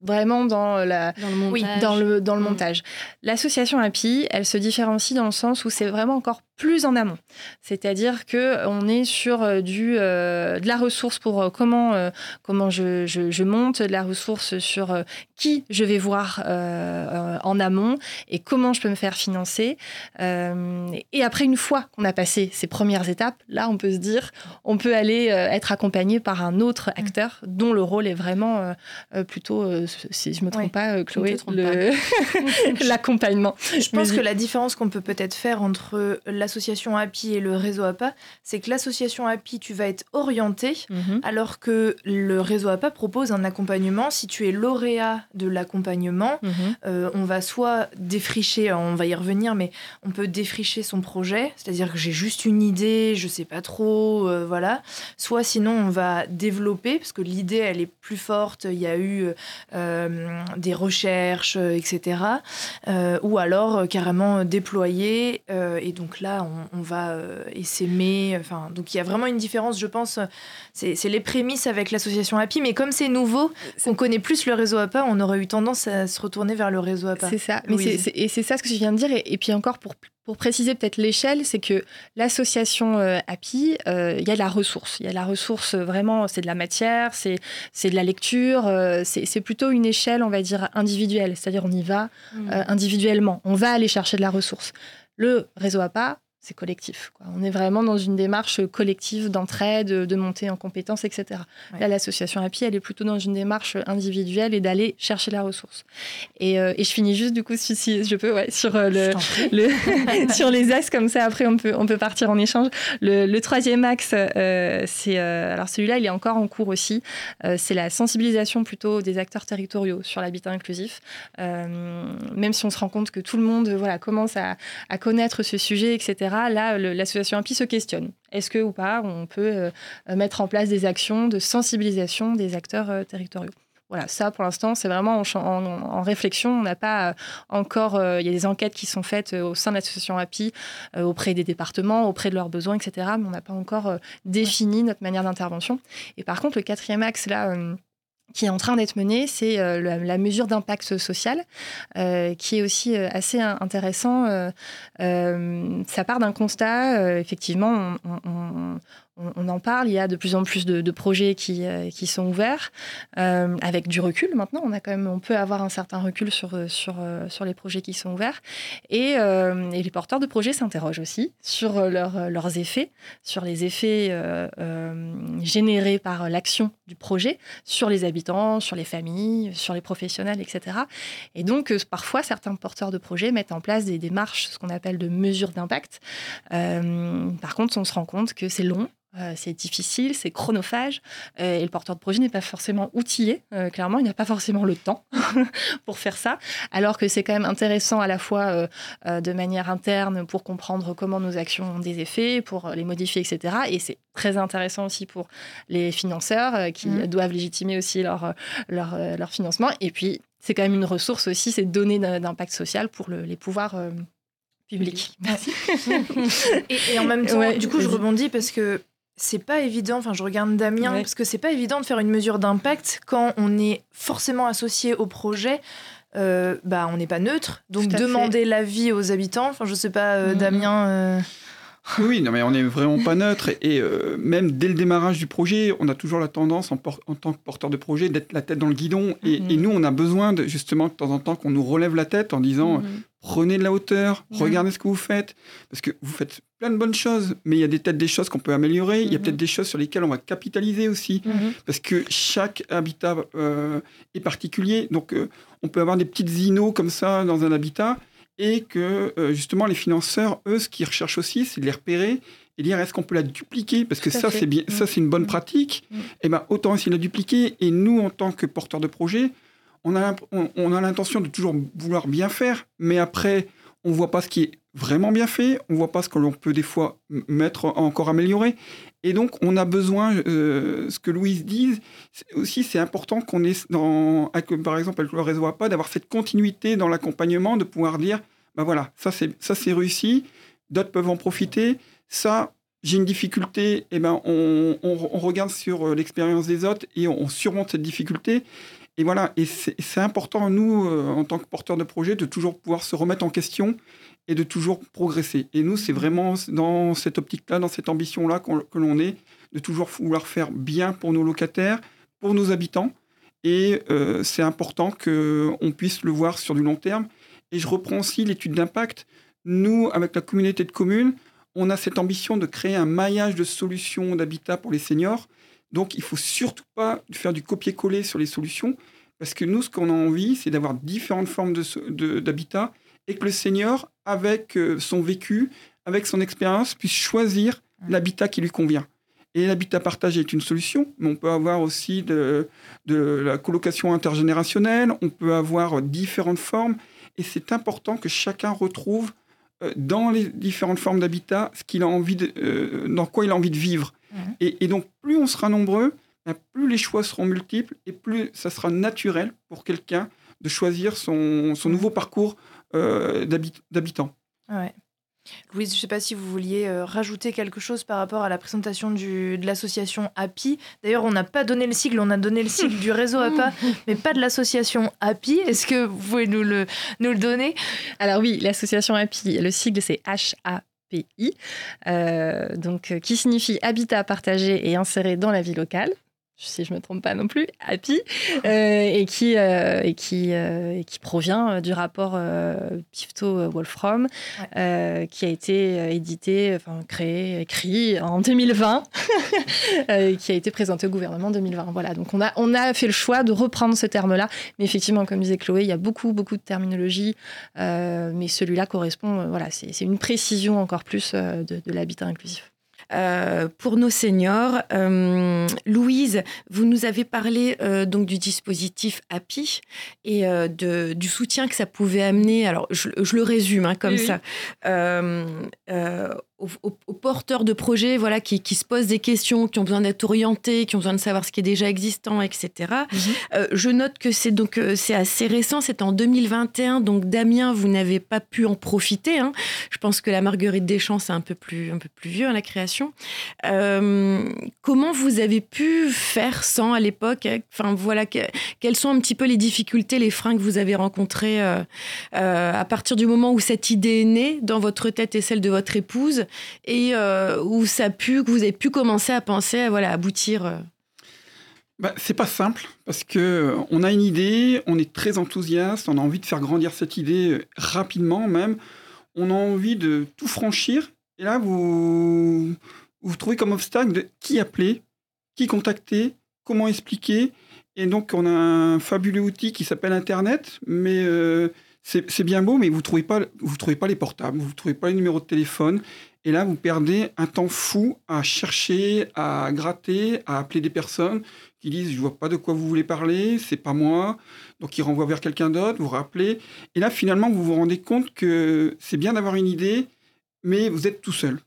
vraiment dans, la, dans, le, montage. dans, le, dans le mmh. montage. L'association API, elle se différencie dans le sens où c'est vraiment encore plus en amont. C'est-à-dire que on est sur euh, du, euh, de la ressource pour euh, comment, comment je, je, monte, de la ressource sur qui je vais voir en amont et comment je peux me faire financer. et après, une fois qu'on a passé ces premières étapes, là, on peut se dire, on peut aller être accompagné par un autre mmh. acteur dont le rôle est vraiment plutôt, si je ne me trompe pas, Chloé, l'accompagnement. je pense que la différence qu'on peut peut-être faire entre la l'association API et le réseau APA, c'est que l'association API, tu vas être orienté, mhm. alors que le réseau APA propose un accompagnement. Si tu es lauréat de l'accompagnement, mhm. euh, on va soit défricher, on va y revenir, mais on peut défricher son projet, c'est-à-dire que j'ai juste une idée, je sais pas trop, euh, voilà. Soit sinon, on va développer, parce que l'idée, elle est plus forte, il y a eu euh, des recherches, etc. ou alors carrément déployer. et donc là, on, va euh, essaimer. Enfin, donc il y a vraiment une différence, je pense. C'est les prémices avec l'association API, mais comme c'est nouveau, qu'on connaît plus le réseau APA, on aurait eu tendance à se retourner vers le réseau APA. C'est ça. Mais et c'est ça ce que je viens de dire. Et, puis encore pour pour préciser peut-être l'échelle, c'est que l'association euh, API, euh, il y a de la ressource. Il y a la ressource vraiment, c'est de la matière, c'est de la lecture, c'est plutôt une échelle, on va dire, individuelle. C'est-à-dire on y va mmh. individuellement. On va aller chercher de la ressource. Le réseau APA, c'est collectif. On est vraiment dans une démarche collective d'entraide, de montée en compétences, etc. Là, l'association API, elle est plutôt dans une démarche individuelle et d'aller chercher la ressource. Et, euh, je finis juste, du coup, si, je peux, sur, euh, le, sur les axes, comme ça, après, on peut, on peut partir en échange. Le, troisième axe, euh, c'est. alors, celui-là, il est encore en cours aussi. c'est la sensibilisation plutôt des acteurs territoriaux sur l'habitat inclusif. même si on se rend compte que tout le monde voilà, commence à, à connaître ce sujet, etc là, l'association API se questionne. Est-ce que ou pas on peut euh, mettre en place des actions de sensibilisation des acteurs euh, territoriaux? Voilà, ça pour l'instant, c'est vraiment en, réflexion. On n'a pas euh, encore. Il y a des enquêtes qui sont faites au sein de l'association API auprès des départements, auprès de leurs besoins, etc. Mais on n'a pas encore défini notre manière d'intervention. Et par contre, le quatrième axe, là qui est en train d'être menée, c'est euh, la, mesure d'impact social, euh, qui est aussi euh, assez intéressant. ça part d'un constat, effectivement, on, en parle, il y a de plus en plus de, projets qui, euh, qui, sont ouverts, euh, avec du recul maintenant. On, a quand même, on peut avoir un certain recul sur, euh, sur les projets qui sont ouverts. Et, les porteurs de projets s'interrogent aussi sur leurs effets, sur les effets générés par l'action du projet, sur les habitants, sur les familles, sur les professionnels, etc. Et donc, parfois, certains porteurs de projets mettent en place des démarches, ce qu'on appelle de mesures d'impact. par contre, on se rend compte que c'est long, euh, c'est difficile, c'est chronophage, euh, et le porteur de projet n'est pas forcément outillé. Euh, clairement, il n'a pas forcément le temps pour faire ça, alors que c'est quand même intéressant à la fois de manière interne pour comprendre comment nos actions ont des effets, pour les modifier, etc. Et c'est très intéressant aussi pour les financeurs qui mmh. doivent légitimer aussi leur, leur, financement. Et puis, c'est quand même une ressource aussi, ces données d'impact social pour les pouvoirs publics. Merci. et, en même temps, du coup, je rebondis parce que c'est pas évident, enfin je regarde Damien, parce que c'est pas évident de faire une mesure d'impact quand on est forcément associé au projet. Euh, bah, on n'est pas neutre, donc demander l'avis aux habitants. Enfin, je sais pas, euh, mm. Damien. Euh, oui, non, mais on n'est vraiment pas neutre. Et même dès le démarrage du projet, on a toujours la tendance, en, tant que porteur de projet, d'être la tête dans le guidon. Et, mm-hmm. nous, on a besoin, de, justement, de temps en temps, qu'on nous relève la tête en disant mm-hmm prenez de la hauteur, regardez ce que vous faites, parce que vous faites plein de bonnes choses, mais il y a peut-être des choses qu'on peut améliorer, il y a mhm. peut-être des choses sur lesquelles on va capitaliser aussi, mhm. parce que chaque habitat euh, est particulier, donc euh, on peut avoir des petites inos comme ça dans un habitat, et que euh, justement les financeurs, eux, ce qu'ils recherchent aussi, c'est de les repérer et dire est-ce qu'on peut la dupliquer? Parce que ça c'est bien ça c'est une bonne mhm. pratique. Et eh ben autant essayer de la dupliquer et nous en tant que porteurs de projet on a, on, a l'intention de toujours vouloir bien faire, mais après, on voit pas ce qui est vraiment bien fait, on voit pas ce que l'on peut des fois mettre encore amélioré. Et donc, on a besoin, euh, ce que Louise dise, aussi, c'est important qu'on ait, dans, par exemple, avec le réseau APA, d'avoir cette continuité dans l'accompagnement, de pouvoir dire, ben voilà, ça c'est réussi, d'autres peuvent en profiter, ça, j'ai une difficulté, eh ben on, on, regarde sur euh, l'expérience des autres et on, surmonte cette difficulté. Et voilà, et c'est important, nous, euh, en tant que porteurs de projet, de toujours pouvoir se remettre en question et de toujours progresser. Et nous, c'est vraiment dans cette optique-là, dans cette ambition-là que l'on est, de toujours vouloir faire bien pour nos locataires, pour nos habitants. Et euh, c'est important qu'on puisse le voir sur du long terme. Et je reprends aussi l'étude d'impact. Nous, avec la communauté de communes, on a cette ambition de créer un maillage de solutions d'habitat pour les seniors. Donc, il faut surtout pas faire du copier-coller sur les solutions, parce que nous, ce qu'on a envie, c'est d'avoir différentes formes d'habitat et que le senior, avec euh, son vécu, avec son expérience, puisse choisir l'habitat qui lui convient. Et l'habitat partagé est une solution, mais on peut avoir aussi de, de la colocation intergénérationnelle, on peut avoir différentes formes, et c'est important que chacun retrouve euh, dans les différentes formes d'habitat ce qu'il a envie de, euh, dans quoi il a envie de vivre. Mhm. Et, donc, plus on sera nombreux, ben, plus les choix seront multiples et plus ça sera naturel pour quelqu'un de choisir son, son nouveau parcours euh, d'habitant. Ouais. Louise, je ne sais pas si vous vouliez euh, rajouter quelque chose par rapport à la présentation du, de l'association API. D'ailleurs, on n'a pas donné le sigle, on a donné le sigle du réseau APA, mais pas de l'association API. Est-ce que vous pouvez nous le, nous le donner? Alors oui, l'association API, le sigle c'est HAPI, euh, donc, qui signifie Habitat partagé et inséré dans la vie locale si je me trompe pas non plus, Happy, euh, et qui euh, et qui euh, qui provient du rapport Pifto Wolfram, qui a été édité, enfin créé, écrit en 2020, qui a été présenté au gouvernement en 2020. Voilà, donc on a on a fait le choix de reprendre ce terme-là, mais effectivement, comme disait Chloé, il y a beaucoup beaucoup de terminologie, mais celui-là correspond, voilà, c'est une précision encore plus de, de l'habitat inclusif. Euh, pour nos seniors. Euh, Louise, vous nous avez parlé euh, donc du dispositif API et de, du soutien que ça pouvait amener. Alors, je, le résume hein, comme ça aux, porteurs de projets voilà, qui, qui, se posent des questions, qui ont besoin d'être orientés, qui ont besoin de savoir ce qui est déjà existant, etc. Mhm. Euh, je note que c'est donc euh, c'est assez récent, c'est en 2021, donc Damien, vous n'avez pas pu en profiter. Hein. Je pense que la Marguerite Deschamps, c'est un peu plus un peu plus vieux à hein, la création. Euh, comment vous avez pu faire sans à l'époque? Enfin voilà, quelles sont un petit peu les difficultés, les freins que vous avez rencontrés à partir du moment où cette idée est née dans votre tête et celle de votre épouse? Et euh, où ça a pu, que vous avez pu commencer à penser à voilà, aboutir euh bah, C'est pas simple parce que euh, on a une idée, on est très enthousiaste, on a envie de faire grandir cette idée rapidement même, on a envie de tout franchir. Et là, vous vous trouvez comme obstacle de qui appeler, qui contacter, comment expliquer. Et donc, on a un fabuleux outil qui s'appelle Internet, mais c'est bien beau, mais vous ne trouvez, trouvez pas les portables, vous ne trouvez pas les numéros de téléphone. Et là, vous perdez un temps fou à chercher, à gratter, à appeler des personnes qui disent je vois pas de quoi vous voulez parler, c'est pas moi. Donc ils renvoient vers quelqu'un d'autre, vous rappelez. Et là, finalement, vous vous rendez compte que c'est bien d'avoir une idée, mais vous êtes tout seul.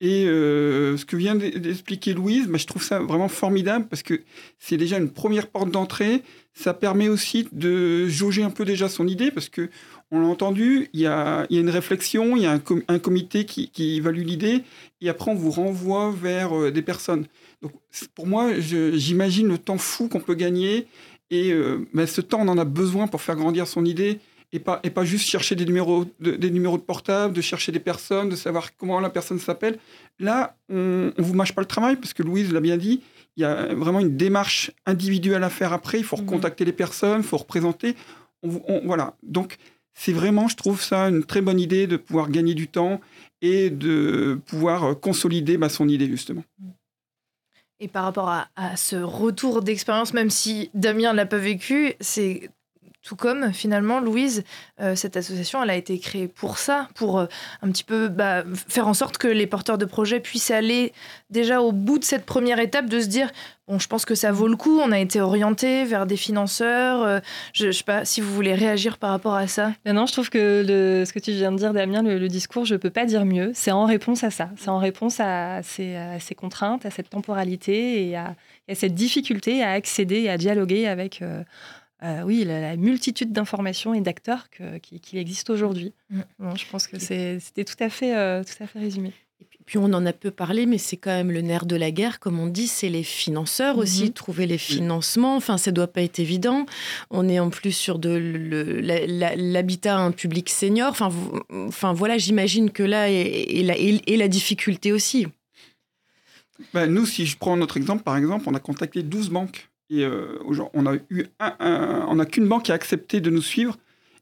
Et euh, ce que vient d'expliquer Louise, bah, je trouve ça vraiment formidable parce que c'est déjà une première porte d'entrée. Ça permet aussi de jauger un peu déjà son idée parce que on l'a entendu, il y, a, il y a, une réflexion, il y a un, un comité qui, qui, évalue l'idée et après on vous renvoie vers euh, des personnes. Donc pour moi, j'imagine le temps fou qu'on peut gagner et euh, ce temps on en a besoin pour faire grandir son idée et pas, et pas juste chercher des numéros, de, des numéros de portable, de chercher des personnes, de savoir comment la personne s'appelle. Là, on ne vous mâche pas le travail, parce que Louise l'a bien dit, il y a vraiment une démarche individuelle à faire après. Il faut recontacter mhm. les personnes, il faut représenter. On, voilà. Donc, c'est vraiment, je trouve ça une très bonne idée de pouvoir gagner du temps et de pouvoir consolider bah, son idée, justement. Et par rapport à, à ce retour d'expérience, même si Damien ne l'a pas vécu, c'est tout comme finalement, Louise, euh, cette association, elle a été créée pour ça, pour euh, un petit peu bah, faire en sorte que les porteurs de projets puissent aller déjà au bout de cette première étape, de se dire, bon, je pense que ça vaut le coup, on a été orienté vers des financeurs. Euh, je ne sais pas si vous voulez réagir par rapport à ça. Non, je trouve que le, ce que tu viens de dire, Damien, le, discours, je ne peux pas dire mieux. C'est en réponse à ça. C'est en réponse à ces, contraintes, à cette temporalité et à, cette difficulté à accéder et à dialoguer avec... oui, la, multitude d'informations et d'acteurs qu'il qui existe aujourd'hui. Mm. je pense que c'était tout, à fait, euh, tout à fait résumé. Et puis, on en a peu parlé, mais c'est quand même le nerf de la guerre, comme on dit, c'est les financeurs mm-hmm. aussi, trouver les financements. Enfin, ça doit pas être évident. On est en plus sur de l'habitat un public senior. Enfin, enfin voilà, j'imagine que là est, la, la difficulté aussi. Ben, nous, si je prends notre exemple, par exemple, on a contacté 12 banques et euh, on a eu on n'a qu'une banque qui a accepté de nous suivre.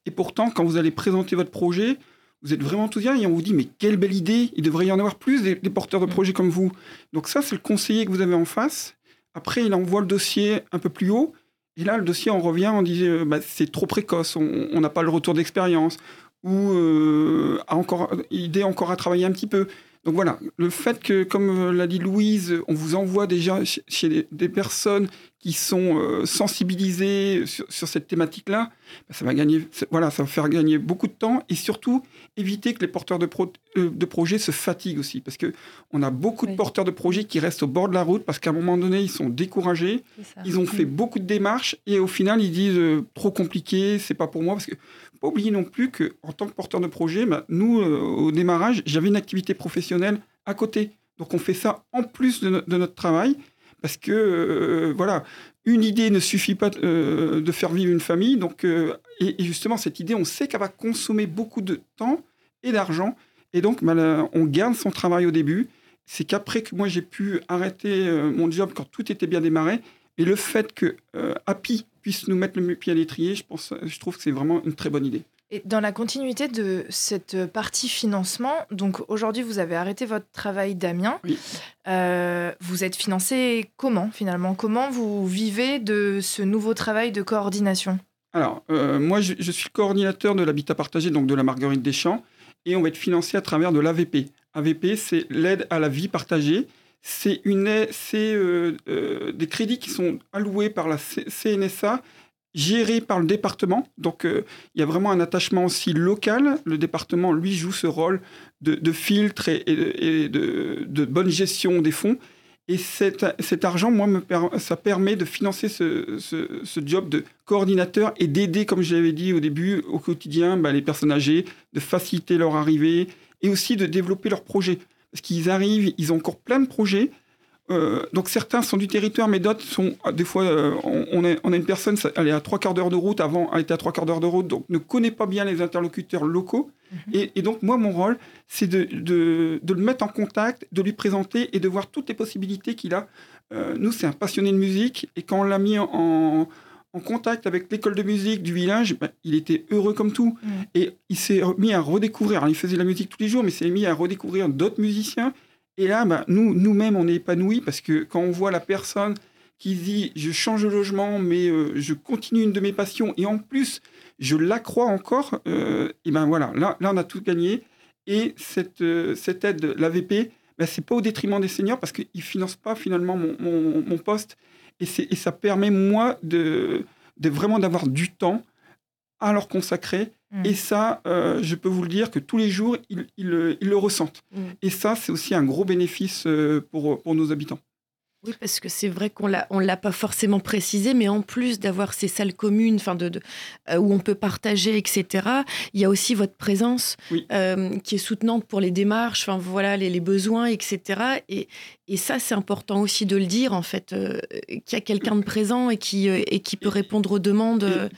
Et pourtant, quand vous allez présenter votre projet, vous êtes vraiment enthousiaste et on vous dit mais quelle belle idée, il devrait y en avoir plus des, porteurs de mm. projets comme vous. Donc ça, c'est le conseiller que vous avez en face. Après, il envoie le dossier un peu plus haut. Et là, le dossier, on revient, on dit euh, bah, c'est trop précoce, on n'a pas le retour d'expérience ou euh, encore, idée encore à travailler un petit peu. Donc voilà, le fait que, comme l'a dit Louise, on vous envoie déjà chez des personnes qui sont euh, sensibilisés sur, cette thématique-là, bah, ça va gagner, voilà, ça va faire gagner beaucoup de temps et surtout éviter que les porteurs de, euh, de projets se fatiguent aussi, parce que on a beaucoup de porteurs de projets qui restent au bord de la route parce qu'à un moment donné ils sont découragés, ils ont fait mm. beaucoup de démarches et au final ils disent euh, trop compliqué, c'est pas pour moi, parce que pas oublier non plus que en tant que porteur de projet, bah, nous au démarrage j'avais une activité professionnelle à côté, donc on fait ça en plus de notre travail parce que euh, voilà, une idée ne suffit pas euh, de faire vivre une famille. Donc, euh, et, justement, cette idée, on sait qu'elle va consommer beaucoup de temps et d'argent. Et donc, bah, on garde son travail au début. C'est qu'après que moi, j'ai pu arrêter mon job quand tout était bien démarré. Et le fait que Happy puisse nous mettre le pied à l'étrier, je, pense, je trouve que c'est vraiment une très bonne idée. Et dans la continuité de cette partie financement, donc aujourd'hui vous avez arrêté votre travail Damien. Oui. Euh, vous êtes financé comment finalement? Comment vous vivez de ce nouveau travail de coordination? Alors euh, moi je, suis coordinateur de l'habitat partagé, donc de la Marguerite des Champs, et on va être financé à travers de l'AVP. AVP c'est l'aide à la vie partagée. C'est c'est euh, des crédits qui sont alloués par la CNSA géré par le département. Donc, euh, il y a vraiment un attachement aussi local. Le département, lui, joue ce rôle de, filtre et, de, bonne gestion des fonds. Et cet, argent, moi, ça permet de financer ce, job de coordinateur et d'aider, comme je l'avais dit au début, au quotidien, bah, les personnes âgées, de faciliter leur arrivée et aussi de développer leurs projets. Parce qu'ils arrivent, ils ont encore plein de projets, euh, donc certains sont du territoire, mais d'autres sont ah, des fois euh, on, a, une personne, elle est à trois quarts d'heure de route, avant elle était à trois quarts d'heure de route, donc ne connaît pas bien les interlocuteurs locaux. Mhm. et, donc moi mon rôle, c'est de, le mettre en contact, de lui présenter et de voir toutes les possibilités qu'il a. Euh, nous c'est un passionné de musique et quand on l'a mis en, contact avec l'école de musique du village, ben, il était heureux comme tout. Mhm. Et il s'est mis à redécouvrir, il faisait la musique tous les jours, mais il s'est mis à redécouvrir d'autres musiciens et là, bah, nous, nous-mêmes, on est épanouis parce que quand on voit la personne qui dit je change de logement, mais euh, je continue une de mes passions et en plus je l'accrois encore, euh, et ben voilà, là, là on a tout gagné. Et cette, euh, cette aide, l'AVP, ben, c'est pas au détriment des seniors parce qu'ils financent pas finalement mon, mon, poste et, et, ça permet moi de, de vraiment d'avoir du temps à leur consacrer Mm. Et ça, euh, je peux vous le dire que tous les jours, ils, le ressentent. Mm. Et ça, c'est aussi un gros bénéfice euh, pour, pour nos habitants. Oui, parce que c'est vrai qu'on ne l'a pas forcément précisé, mais en plus d'avoir ces salles communes enfin de, euh, où on peut partager, etc., il y a aussi votre présence qui est soutenante pour les démarches, enfin, voilà, les, besoins, etc. Et, et ça, c'est important aussi de le dire, en fait, qu'il y a quelqu'un de présent et qui, et qui peut répondre aux demandes.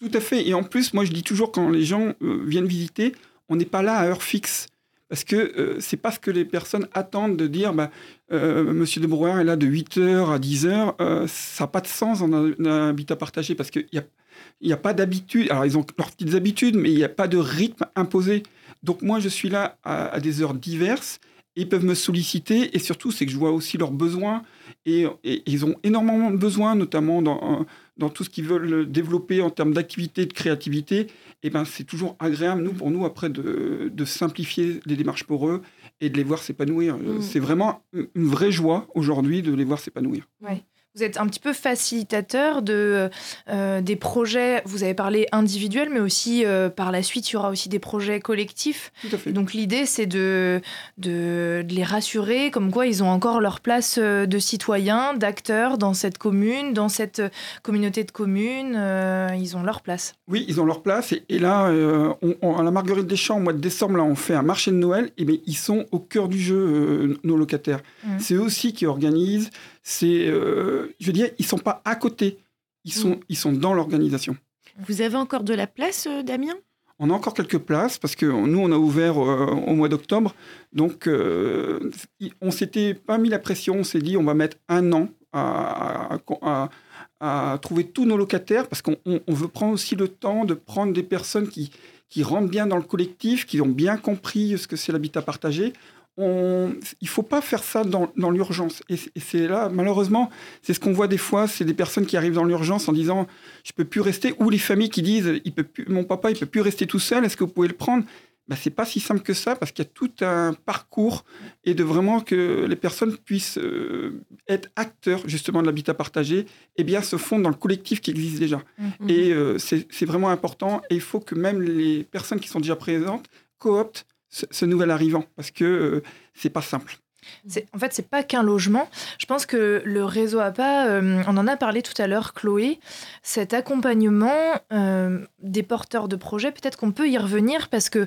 Tout à fait. Et en plus, moi, je dis toujours quand les gens euh, viennent visiter, on n'est pas là à heure fixe. Parce que euh, c'est pas ce que les personnes attendent de dire, bah, euh, Monsieur de Brouwer est là de 8h à 10h. ça n'a pas de sens en un, habitat partagé parce qu'il n'y a, a pas d'habitude. Alors, ils ont leurs petites habitudes, mais il n'y a pas de rythme imposé. Donc, moi, je suis là à, des heures diverses ils peuvent me solliciter. Et surtout, c'est que je vois aussi leurs besoins. Et, ils ont énormément de besoins, notamment dans, dans tout ce qu'ils veulent développer en termes d'activité, de créativité. Et ben, c'est toujours agréable, nous, pour nous, après, de, de, simplifier les démarches pour eux et de les voir s'épanouir. Mmh. C'est vraiment une vraie joie aujourd'hui de les voir s'épanouir. Ouais. Vous êtes un petit peu facilitateur de, euh, des projets, vous avez parlé individuels, mais aussi euh, par la suite, il y aura aussi des projets collectifs. Tout à fait. Donc l'idée, c'est de, de, les rassurer, comme quoi ils ont encore leur place euh, de citoyens, d'acteurs dans cette commune, dans cette communauté de communes. ils ont leur place. Oui, ils ont leur place. Et, là, on, à la Marguerite des Champs, au mois de décembre, là, on fait un marché de Noël. Et bien, ils sont au cœur du jeu, nos locataires. Mmh. C'est eux aussi qui organisent c'est, euh, je veux dire, ils sont pas à côté, ils sont, mm. ils sont dans l'organisation. Vous avez encore de la place, euh, Damien? On a encore quelques places parce que nous, on a ouvert euh, au mois d'octobre. Donc, on s'était pas mis la pression. On s'est dit, on va mettre un an à, à, trouver tous nos locataires parce qu'on veut prendre aussi le temps de prendre des personnes qui, qui rentrent bien dans le collectif, qui ont bien compris ce que c'est l'habitat partagé on, il faut pas faire ça dans, l'urgence. Et, c'est là, malheureusement, c'est ce qu'on voit des fois, c'est des personnes qui arrivent dans l'urgence en disant je peux plus rester, ou les familles qui disent il peut mon papa il peut plus rester tout seul, est-ce que vous pouvez le prendre? Ben, c'est pas si simple que ça parce qu'il y a tout un parcours et de vraiment que les personnes puissent euh, être acteurs justement de l'habitat partagé et bien se fondre dans le collectif qui existe déjà. Mmh. Et euh, c'est vraiment important et il faut que même les personnes qui sont déjà présentes cooptent ce, nouvel arrivant parce que euh, c'est pas simple. En fait, c'est pas qu'un logement. Je pense que le réseau APA, euh, on en a parlé tout à l'heure, Chloé, cet accompagnement euh, des porteurs de projets, peut-être qu'on peut y revenir parce que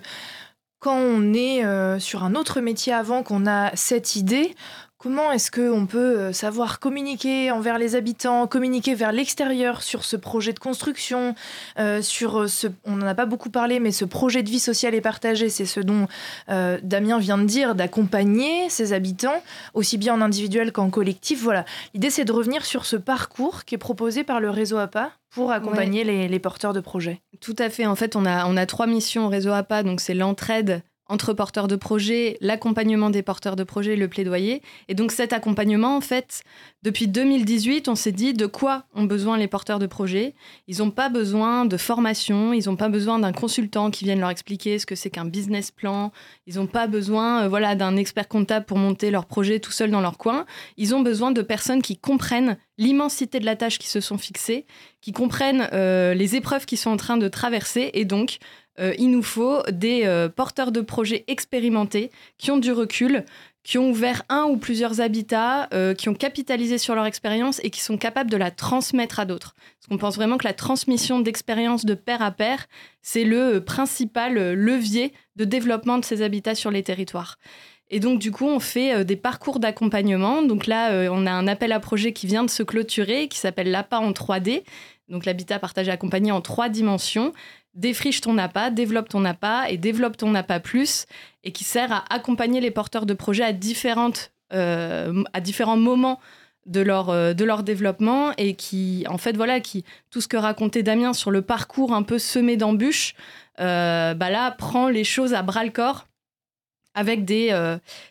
quand on est sur un autre métier avant, qu'on a cette idée, Comment est-ce qu'on peut euh, savoir communiquer envers les habitants, communiquer vers l'extérieur sur ce projet de construction, euh, sur euh, ce, on n'en a pas beaucoup parlé, mais ce projet de vie sociale et partagée, c'est ce dont Damien vient de dire, d'accompagner ses habitants, aussi bien en individuel qu'en collectif. Voilà, l'idée c'est de revenir sur ce parcours qui est proposé par le réseau APA pour accompagner les, les, porteurs de projets. Tout à fait. En fait, on a, on a trois missions au réseau APA. Donc, c'est l'entraide, entre porteurs de projets, l'accompagnement des porteurs de projets, le plaidoyer. Et donc cet accompagnement, en fait, depuis 2018, on s'est dit de quoi ont besoin les porteurs de projets. Ils n'ont pas besoin de formation, ils n'ont pas besoin d'un consultant qui vienne leur expliquer ce que c'est qu'un business plan, ils n'ont pas besoin euh, voilà, d'un expert comptable pour monter leur projet tout seul dans leur coin. Ils ont besoin de personnes qui comprennent l'immensité de la tâche qui se sont fixées, qui comprennent euh, les épreuves qu'ils sont en train de traverser et donc euh, il nous faut des euh, porteurs de projets expérimentés qui ont du recul, qui ont ouvert un ou plusieurs habitats, euh, qui ont capitalisé sur leur expérience et qui sont capables de la transmettre à d'autres. Parce qu'on pense vraiment que la transmission d'expérience de pair à pair, c'est le principal levier de développement de ces habitats sur les territoires. Et donc, du coup, on fait des parcours d'accompagnement. Donc là, on a un appel à projet qui vient de se clôturer, qui s'appelle l'APA en 3D. Donc l'habitat partagé accompagné en trois dimensions défriche ton appât, développe ton appât et développe ton appât plus, et qui sert à accompagner les porteurs de projets à, différentes, euh, à différents moments de leur, euh, de leur développement et qui, en fait, voilà, qui, tout ce que racontait Damien sur le parcours un peu semé d'embûches, euh, bah là, prend les choses à bras le corps avec des,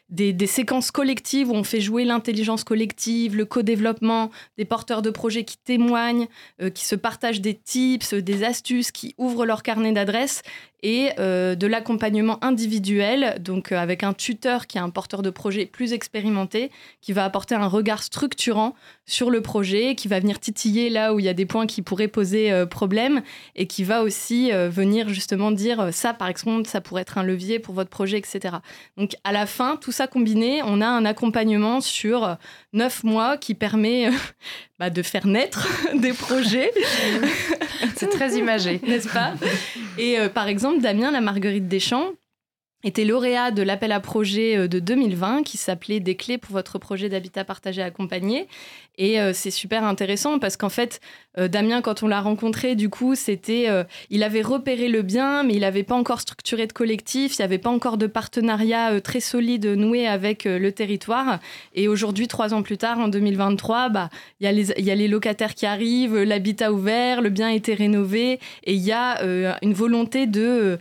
des, séquences collectives où on fait jouer l'intelligence collective, le co-développement, des porteurs de projets qui témoignent, euh, qui se partagent des tips, des astuces, qui ouvrent leur carnet d'adresses et euh, de l'accompagnement individuel, donc euh, avec un tuteur qui est un porteur de projet plus expérimenté, qui va apporter un regard structurant sur le projet, qui va venir titiller là où il y a des points qui pourraient poser problème et qui va aussi venir justement dire ça par exemple, ça pourrait être un levier pour votre projet, etc. Donc à la fin, tout ça combiné, on a un accompagnement sur neuf mois qui permet euh, bah, de faire naître des projets. C'est très imagé. N'est-ce pas? Et euh, par exemple, Damien, la Marguerite Deschamps, était lauréat de l'appel à projet euh, de 2020 qui s'appelait Des clés pour votre projet d'habitat partagé accompagné. Et euh, c'est super intéressant parce qu'en fait, euh, Damien, quand on l'a rencontré, du coup, c'était, il avait repéré le bien, mais il n'avait pas encore structuré de collectif, il n'y avait pas encore de partenariat très solide noué avec le territoire. Et aujourd'hui, trois ans plus tard, en 2023, bah, il y, a les, y a les locataires qui arrivent, l'habitat ouvert, le bien a été rénové, et il y a une volonté de,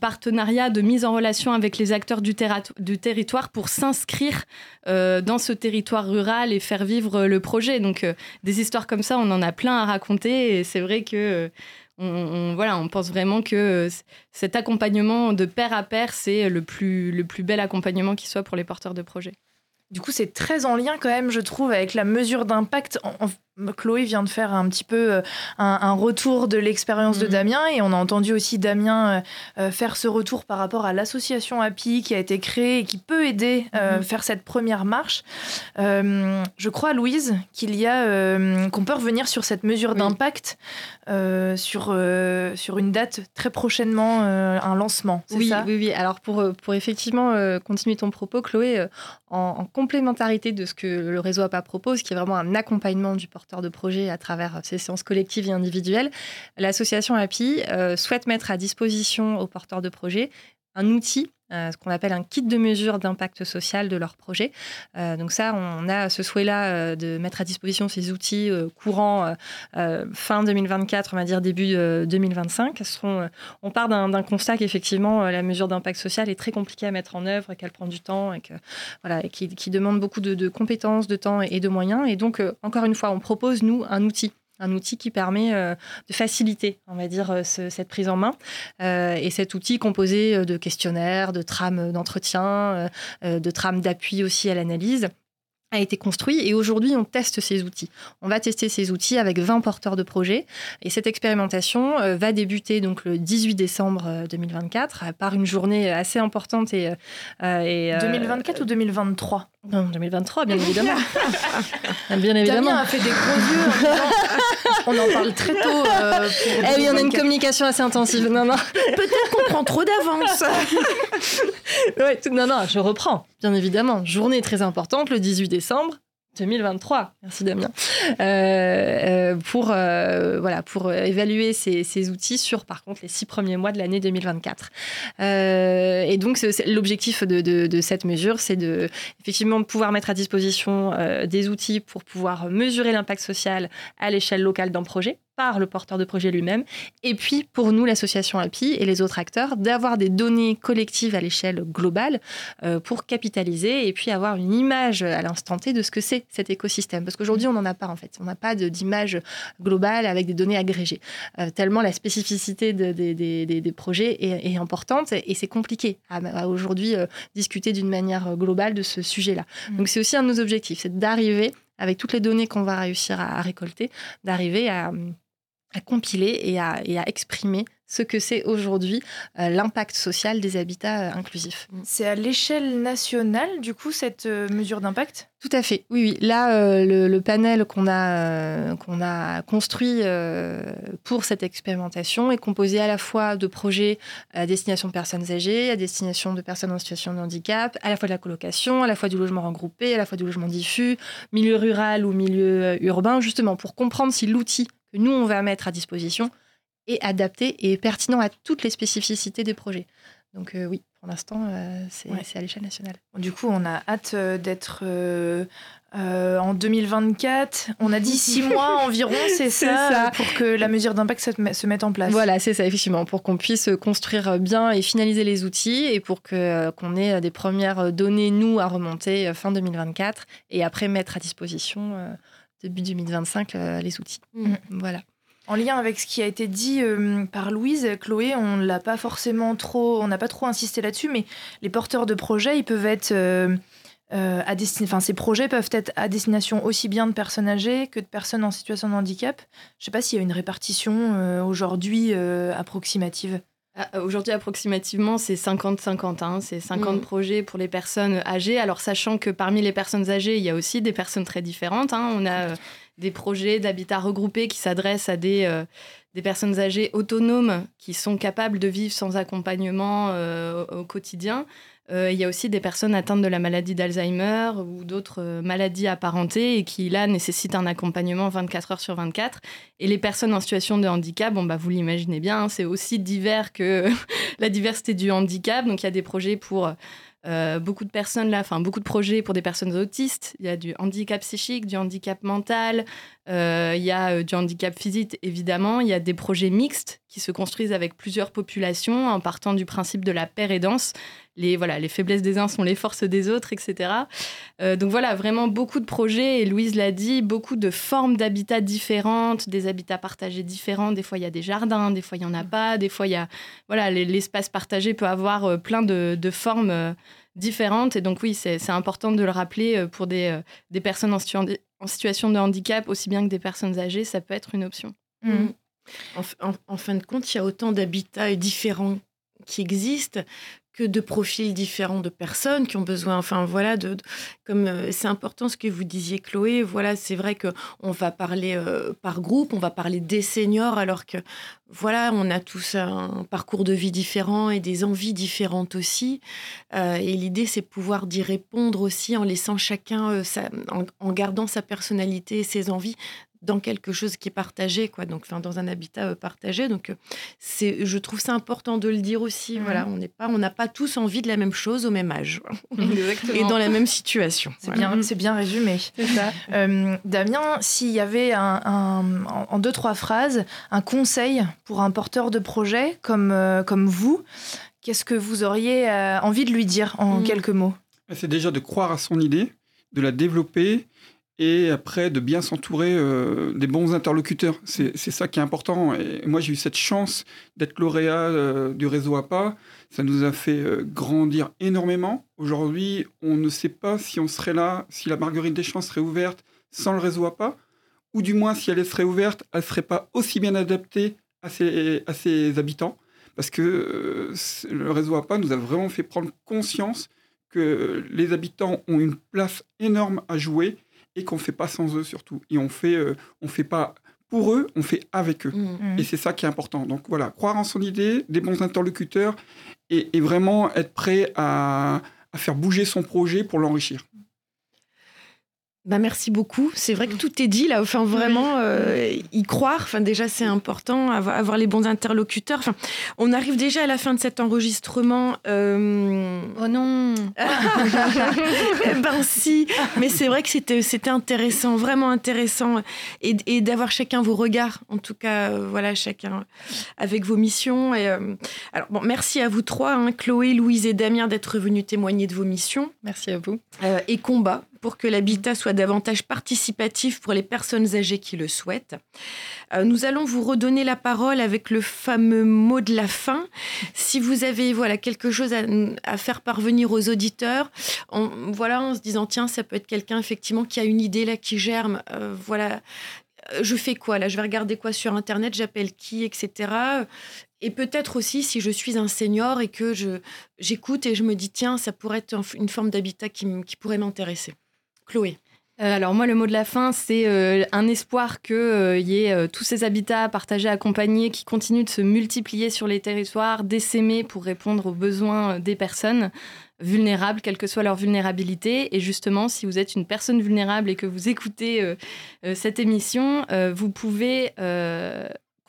partenariat, de mise en relation avec les acteurs du territoire pour s'inscrire dans ce territoire rural et faire vivre le projet. Donc des histoires comme ça, on en a plein à raconter et c'est vrai que on, voilà, on pense vraiment que cet accompagnement de pair à pair, c'est le plus, le plus bel accompagnement qui soit pour les porteurs de projets. Du coup, c'est très en lien quand même, je trouve, avec la mesure d'impact. Chloé vient de faire un petit peu euh, un, retour de l'expérience de mhm. Damien et on a entendu aussi Damien euh, euh, faire ce retour par rapport à l'association API qui a été créée et qui peut aider à mhm. faire cette première marche. je crois, Louise, qu'il y a qu'on peut revenir sur cette mesure d'impact sur, sur une date très prochainement, un lancement. Oui, ça? oui, oui. Alors pour, pour effectivement continuer ton propos, Chloé, en, en, complémentarité de ce que le réseau APA propose, qui est vraiment un accompagnement du porteur de projet à travers ces séances collectives et individuelles, l'association API euh, souhaite mettre à disposition aux porteurs de projet un outil euh, ce qu'on appelle un kit de mesure d'impact social de leur projet. Euh, donc ça, on a ce souhait-là de mettre à disposition ces outils courants fin 2024, on va dire début 2025. Seront, on part d'un constat qu'effectivement, la mesure d'impact social est très compliquée à mettre en œuvre, qu'elle prend du temps et, que, voilà, qui, demande beaucoup de, compétences, de temps et de moyens. Et donc, encore une fois, on propose, nous, un outil un outil qui permet euh, de faciliter, on va dire, euh, cette prise en main. Euh, et cet outil composé de questionnaires, de trames d'entretien, de trames d'appui aussi à l'analyse a été construit et aujourd'hui on teste ces outils. On va tester ces outils avec 20 porteurs de projets et cette expérimentation va débuter donc le 18 décembre 2024 euh, par une journée assez importante et 2024 ou 2023 Non, 2023 bien évidemment. bien évidemment. Damien a fait des gros yeux. on en parle très tôt. eh oui, on a une communication assez intensive. Non, non. Peut-être qu'on prend trop d'avance. ouais, non, non, je reprends bien évidemment. Journée très importante le 18 décembre décembre 2023. Merci Damien. Euh, euh, pour, euh, voilà, pour évaluer ces, outils sur, par contre, les six premiers mois de l'année 2024. et donc, l'objectif de, cette mesure, c'est de, effectivement, de pouvoir mettre à disposition des outils pour pouvoir mesurer l'impact social à l'échelle locale d'un projet par le porteur de projet lui-même, et puis pour nous, l'association API et les autres acteurs, d'avoir des données collectives à l'échelle globale euh, pour capitaliser et puis avoir une image à l'instant T de ce que c'est cet écosystème. Parce qu'aujourd'hui, on n'en a pas en fait. On n'a pas d'image globale avec des données agrégées. Euh, tellement la spécificité des projets est, importante et c'est compliqué à, aujourd'hui euh, discuter d'une manière globale de ce sujet-là. Mmh. Donc c'est aussi un de nos objectifs, c'est d'arriver avec toutes les données qu'on va réussir à récolter, d'arriver à, à compiler et à, et à exprimer ce que c'est aujourd'hui euh, l'impact social des habitats euh, inclusifs. C'est à l'échelle nationale, du coup, cette euh, mesure d'impact? Tout à fait, oui, oui. Là, le, panel qu'on a, qu'on a construit pour cette expérimentation est composé à la fois de projets à destination de personnes âgées, à destination de personnes en situation de handicap, à la fois de la colocation, à la fois du logement regroupé, à la fois du logement diffus, milieu rural ou milieu urbain, justement pour comprendre si l'outil que nous, on va mettre à disposition est adapté et pertinent à toutes les spécificités des projets. Donc euh, oui, pour l'instant, euh, c'est à l'échelle nationale. Du coup, on a hâte euh, d'être en 2024. On a dit six mois environ, c'est ça, pour que la mesure d'impact se, mette en place. Voilà, c'est ça, effectivement, pour qu'on puisse construire bien et finaliser les outils et pour qu'on ait des premières données, nous, à remonter fin 2024 et après mettre à disposition début 2025 les outils. Mm. Voilà. En lien avec ce qui a été dit euh, par Louise, Chloé, on l'a pas forcément trop, on n'a pas trop insisté là-dessus, mais les porteurs de projets, ils peuvent être euh, euh, à enfin ces projets peuvent être à destination aussi bien de personnes âgées que de personnes en situation de handicap. Je ne sais pas s'il y a une répartition aujourd'hui approximative. Ah, aujourd'hui, approximativement, c'est 50-50. Hein. C'est 50 mm. projets pour les personnes âgées. Alors, sachant que parmi les personnes âgées, il y a aussi des personnes très différentes. Hein. On a des projets d'habitat regroupé qui s'adressent à des, euh, des personnes âgées autonomes qui sont capables de vivre sans accompagnement euh, au quotidien. Euh, il y a aussi des personnes atteintes de la maladie d'Alzheimer ou d'autres maladies apparentées et qui, là, nécessitent un accompagnement 24 heures sur 24. Et les personnes en situation de handicap, bon, bah, vous l'imaginez bien, hein, c'est aussi divers que la diversité du handicap. Donc, il y a des projets pour euh, beaucoup de personnes là, enfin beaucoup de projets pour des personnes autistes. Il y a du handicap psychique, du handicap mental, Il y a du handicap physique, évidemment. Il y a des projets mixtes qui se construisent avec plusieurs populations en partant du principe de la paire et danse. Les, voilà, les faiblesses des uns sont les forces des autres, etc. donc voilà, vraiment beaucoup de projets, et Louise l'a dit, beaucoup de formes d'habitats différentes, des habitats partagés différents. Des fois, il y a des jardins, des fois, il n'y en a pas. Des fois, il y a... Voilà, l'espace partagé peut avoir plein de, formes différentes. Et donc oui, c'est important de le rappeler euh, pour des, euh, des personnes en, en, situation de handicap, aussi bien que des personnes âgées, ça peut être une option. Mmh. en, fin de compte, il y a autant d'habitats différents qui existent que de profils différents de personnes qui ont besoin. Enfin voilà, de, comme euh, c'est important ce que vous disiez, Chloé. Voilà, c'est vrai que on va parler euh, par groupe, on va parler des seniors, alors que voilà, on a tous un parcours de vie différent et des envies différentes aussi. Euh, et l'idée, c'est pouvoir d'y répondre aussi en laissant chacun, en, gardant sa personnalité et ses envies dans quelque chose qui est partagé, quoi. Donc, enfin, dans un habitat euh, partagé. Donc, euh, c'est, je trouve ça important de le dire aussi. Mhm. Voilà, on n'est pas, on n'a pas tous envie de la même chose au même âge et dans la même situation. C'est bien, c'est bien résumé. Ça. Euh, Damien, s'il y avait un, en deux trois phrases un conseil pour un porteur de projet comme comme vous, qu'est-ce que vous auriez envie de lui dire en mhm. quelques mots? C'est déjà de croire à son idée, de la développer et après de bien s'entourer euh, des bons interlocuteurs. C'est ça qui est important. Et moi, j'ai eu cette chance d'être lauréat euh, du réseau APA. Ça nous a fait euh, grandir énormément. Aujourd'hui, on ne sait pas si on serait là, si la Marguerite Deschamps serait ouverte sans le réseau APA, ou du moins si elle serait ouverte, elle ne serait pas aussi bien adaptée à ses, à ses habitants. Parce que le réseau APA nous a vraiment fait prendre conscience que les habitants ont une place énorme à jouer et qu'on ne fait pas sans eux surtout. Et on fait, euh, on fait pas pour eux, on fait avec eux. Mmh. Mmh. Et c'est ça qui est important. Donc voilà, croire en son idée, des bons interlocuteurs et, vraiment être prêt à faire bouger son projet pour l'enrichir. Bah merci beaucoup. C'est vrai que tout est dit là. Enfin, vraiment, euh, y croire. Enfin, déjà, c'est important. Avoir, les bons interlocuteurs. Enfin, on arrive déjà à la fin de cet enregistrement. Euh, oh non. Eh ben si. Mais c'est vrai que c'était c'était intéressant, vraiment intéressant, et, et d'avoir chacun vos regards. En tout cas, euh, voilà, chacun avec vos missions. Et alors bon, merci à vous trois, hein, Chloé, Louise et Damien, d'être venus témoigner de vos missions. Merci à vous. et combat pour que l'habitat soit davantage participatif pour les personnes âgées qui le souhaitent. Euh, nous allons vous redonner la parole avec le fameux mot de la fin. Si vous avez voilà quelque chose à, faire parvenir aux auditeurs, en, voilà en se disant tiens ça peut être quelqu'un effectivement qui a une idée là qui germe, euh, voilà euh, je fais quoi là Je vais regarder quoi sur Internet J'appelle qui, etc. Et peut-être aussi si je suis un senior et que j'écoute et je me dis tiens ça pourrait être une forme d'habitat qui pourrait m'intéresser. Chloé. Euh, alors moi, le mot de la fin, c'est euh, un espoir qu'il euh, y ait tous ces habitats partagés, accompagnés, qui continuent de se multiplier sur les territoires, d'essaimer pour répondre aux besoins des personnes vulnérables, quelle que soit leur vulnérabilité. Et justement, si vous êtes une personne vulnérable et que vous écoutez cette émission, vous pouvez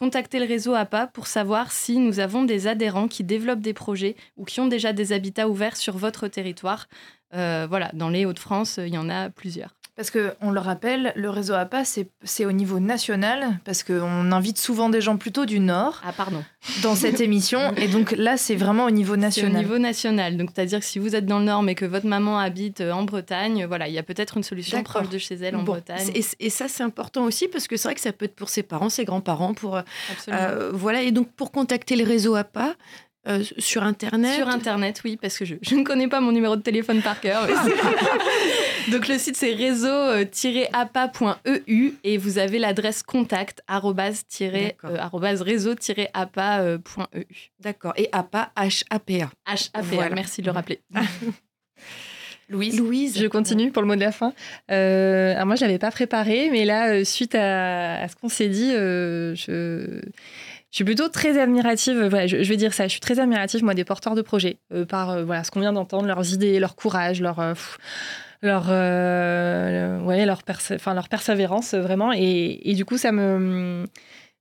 contacter le réseau APA pour savoir si nous avons des adhérents qui développent des projets ou qui ont déjà des habitats ouverts sur votre territoire. Euh, voilà, dans les Hauts-de-France, il y en a plusieurs. Parce qu'on le rappelle, le réseau APA, c'est au niveau national, parce qu'on invite souvent des gens plutôt du Nord ah, pardon. dans cette émission. Et donc là, c'est vraiment au niveau national. au niveau national. Donc, c'est-à-dire que si vous êtes dans le Nord, mais que votre maman habite euh, en Bretagne, voilà, il y a peut-être une solution proche de chez elle en Bretagne. Et, ça, c'est important aussi, parce que c'est vrai que ça peut être pour ses parents, ses grands-parents, pour... Euh, voilà, et donc pour contacter le réseau APA, euh, sur Internet? Sur Internet, oui, parce que je, je, ne connais pas mon numéro de téléphone par cœur. Donc le site c'est réseau-apa.eu et vous avez l'adresse contact réseau-apa.eu. D'accord. Et APA, H-A-P-A. H-A-P-A, merci de le rappeler. Louise. Louise. Je continue pour le mot de la fin. Euh, alors moi, je l'avais pas préparé, mais là, euh, suite à, à ce qu'on s'est dit, je je suis plutôt très admirative, voilà, je, vais dire ça, je suis très admirative, moi, des porteurs de projets, euh, par euh, voilà, ce qu'on vient d'entendre, leurs idées, leur courage, leur, euh, leur, ouais, leur, enfin, leur persévérance, vraiment. Et, et, du coup, ça me,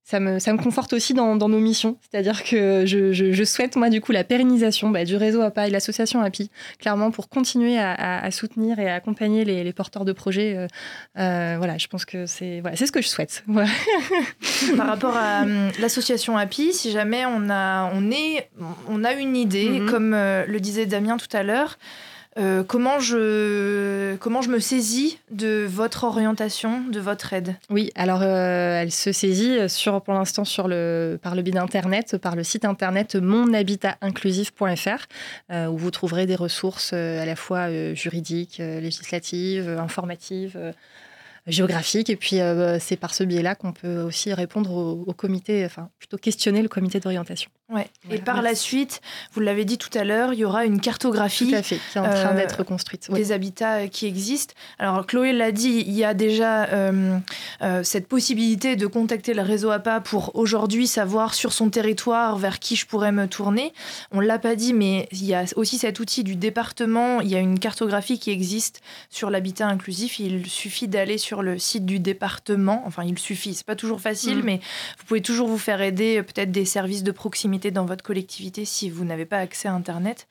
ça me, ça me conforte aussi dans, dans nos missions. C'est-à-dire que je, je, souhaite, moi, du coup, la pérennisation bah, du réseau APA et l'association API, clairement, pour continuer à, à, soutenir et à accompagner les, les porteurs de projets. Euh, euh, voilà, je pense que c'est voilà, ce que je souhaite. Par rapport à hum, l'association API, si jamais on a, on est, on a une idée, mm-hmm. comme euh, le disait Damien tout à l'heure, euh, comment, je, comment je me saisis de votre orientation, de votre aide Oui, alors euh, elle se saisit sur, pour l'instant sur le, par le biais d'Internet, par le site internet monhabitatinclusif.fr, euh, où vous trouverez des ressources à la fois juridiques, législatives, informatives géographique. Et puis, euh, c'est par ce biais-là qu'on peut aussi répondre au, comité, enfin, plutôt questionner le comité d'orientation. Ouais. et par la suite, vous l'avez dit tout à l'heure, il y aura une cartographie. Tout à fait, qui est en train euh, d'être construite. Des habitats qui existent. Alors, Chloé l'a dit, il y a déjà euh, cette possibilité de contacter le réseau APA pour aujourd'hui savoir sur son territoire vers qui je pourrais me tourner. On ne l'a pas dit, mais il y a aussi cet outil du département. Il y a une cartographie qui existe sur l'habitat inclusif. Il suffit d'aller sur le site du département. Enfin, il suffit, c'est pas toujours facile, mm. mais vous pouvez toujours vous faire aider, euh, peut-être des services de proximité dans votre collectivité si vous n'avez pas accès à Internet.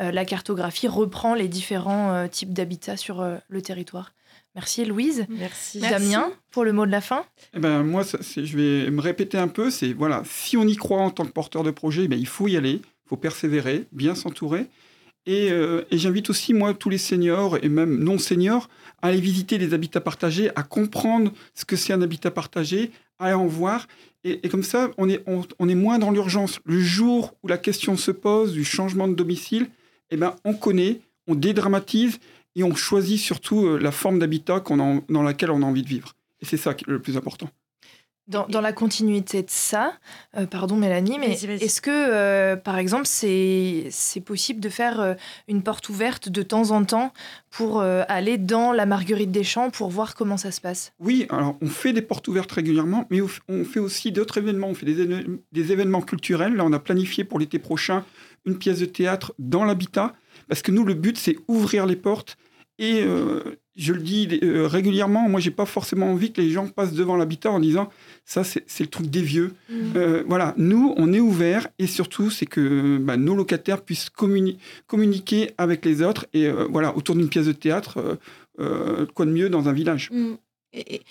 Euh, la cartographie reprend les différents euh, types d'habitats sur le territoire. Merci Louise. Merci. Damien, pour le mot de la fin. Eh ben, moi, je vais me répéter un peu. C'est voilà, si on y croit en tant que porteur de projet, ben, il faut y aller, il faut persévérer, bien s'entourer. Et, et j'invite aussi, moi, tous les seniors et même non seniors à aller visiter les habitats partagés, à comprendre ce que c'est un habitat partagé, à en voir. Et, comme ça, on est, on, est moins dans l'urgence. Le jour où la question se pose du changement de domicile, eh ben, on connaît, on dédramatise et on choisit surtout euh, la forme d'habitat dans laquelle on a envie de vivre. Et c'est ça le plus important. Dans, la continuité de ça, euh, pardon Mélanie, mais est-ce que, euh, par exemple, c'est possible de faire euh, une porte ouverte de temps en temps pour aller dans la Marguerite des Champs pour voir comment ça se passe? Oui, alors on fait des portes ouvertes régulièrement, mais on fait aussi d'autres événements. On fait des, des, événements culturels. Là, on a planifié pour l'été prochain une pièce de théâtre dans l'habitat, parce que nous, le but, c'est ouvrir les portes et je le dis régulièrement, moi, j'ai pas forcément envie que les gens passent devant l'habitat en disant ça, c'est le truc des vieux. Mmh. Euh, voilà, nous, on est ouvert et surtout, c'est que bah, nos locataires puissent communiquer avec les autres et euh, voilà, autour d'une pièce de théâtre, euh, quoi de mieux dans un village. Mmh. Et,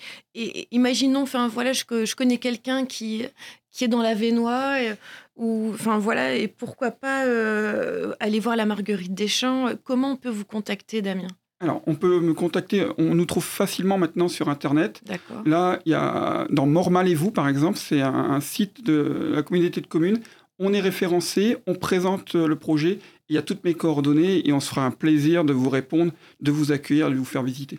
imaginons, enfin voilà, je, je connais quelqu'un qui, qui est dans la Vénois, ou enfin voilà, et pourquoi pas aller voir la Marguerite des Champs. Comment on peut vous contacter, Damien? Alors, on peut me contacter, on nous trouve facilement maintenant sur Internet. Là, il y a, dans Mormal et vous, par exemple, c'est un, site de la communauté de communes. On est référencé, on présente le projet, il y a toutes mes coordonnées et on se fera un plaisir de vous répondre, de vous accueillir, de vous faire visiter.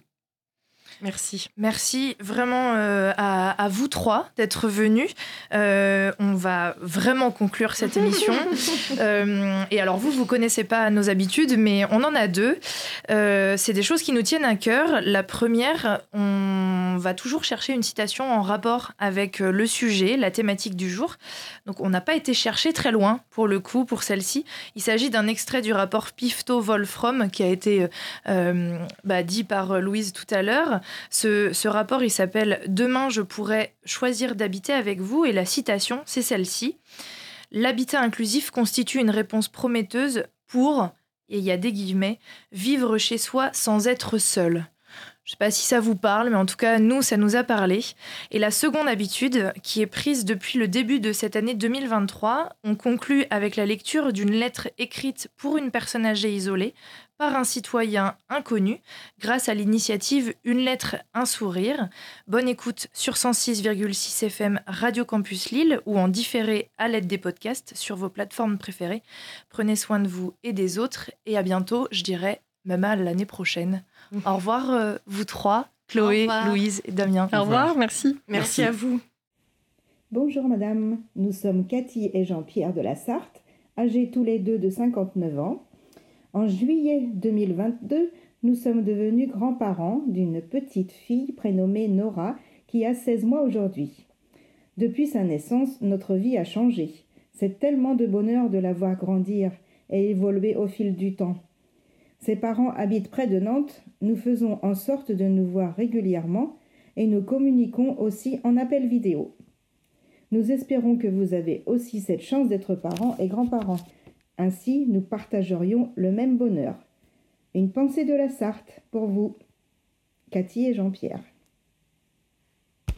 Merci. Merci vraiment euh, à, vous trois d'être venus. Euh, on va vraiment conclure cette émission. Euh, et alors vous, vous connaissez pas nos habitudes, mais on en a deux. c'est des choses qui nous tiennent à cœur. La première, on va toujours chercher une citation en rapport avec le sujet, la thématique du jour. Donc on n'a pas été chercher très loin pour le coup pour celle-ci. Il s'agit d'un extrait du rapport Pifto-Wolfram qui a été bah, dit par Louise tout à l'heure. Ce, rapport, il s'appelle Demain, je pourrais choisir d'habiter avec vous. Et la citation, c'est celle-ci. L'habitat inclusif constitue une réponse prometteuse pour, et il y a des guillemets, vivre chez soi sans être seul. Je ne sais pas si ça vous parle, mais en tout cas, nous, ça nous a parlé. Et la seconde habitude, qui est prise depuis le début de cette année 2023, on conclut avec la lecture d'une lettre écrite pour une personne âgée isolée par un citoyen inconnu grâce à l'initiative Une lettre, un sourire. Bonne écoute sur 106,6 FM Radio Campus Lille ou en différé à l'aide des podcasts sur vos plateformes préférées. Prenez soin de vous et des autres et à bientôt, je dirais même à l'année prochaine. Au revoir euh, vous trois, Chloé, Louise et Damien. Au revoir, merci. merci. à vous. Bonjour madame, nous sommes Cathy et Jean-Pierre de la Sarthe, âgés tous les deux de 59 ans. En juillet 2022, nous sommes devenus grands-parents d'une petite fille prénommée Nora qui a 16 mois aujourd'hui. Depuis sa naissance, notre vie a changé. C'est tellement de bonheur de la voir grandir et évoluer au fil du temps. Ses parents habitent près de Nantes, nous faisons en sorte de nous voir régulièrement et nous communiquons aussi en appel vidéo. Nous espérons que vous avez aussi cette chance d'être parents et grands-parents. Ainsi, nous partagerions le même bonheur. Une pensée de la Sarthe pour vous, Cathy et Jean-Pierre.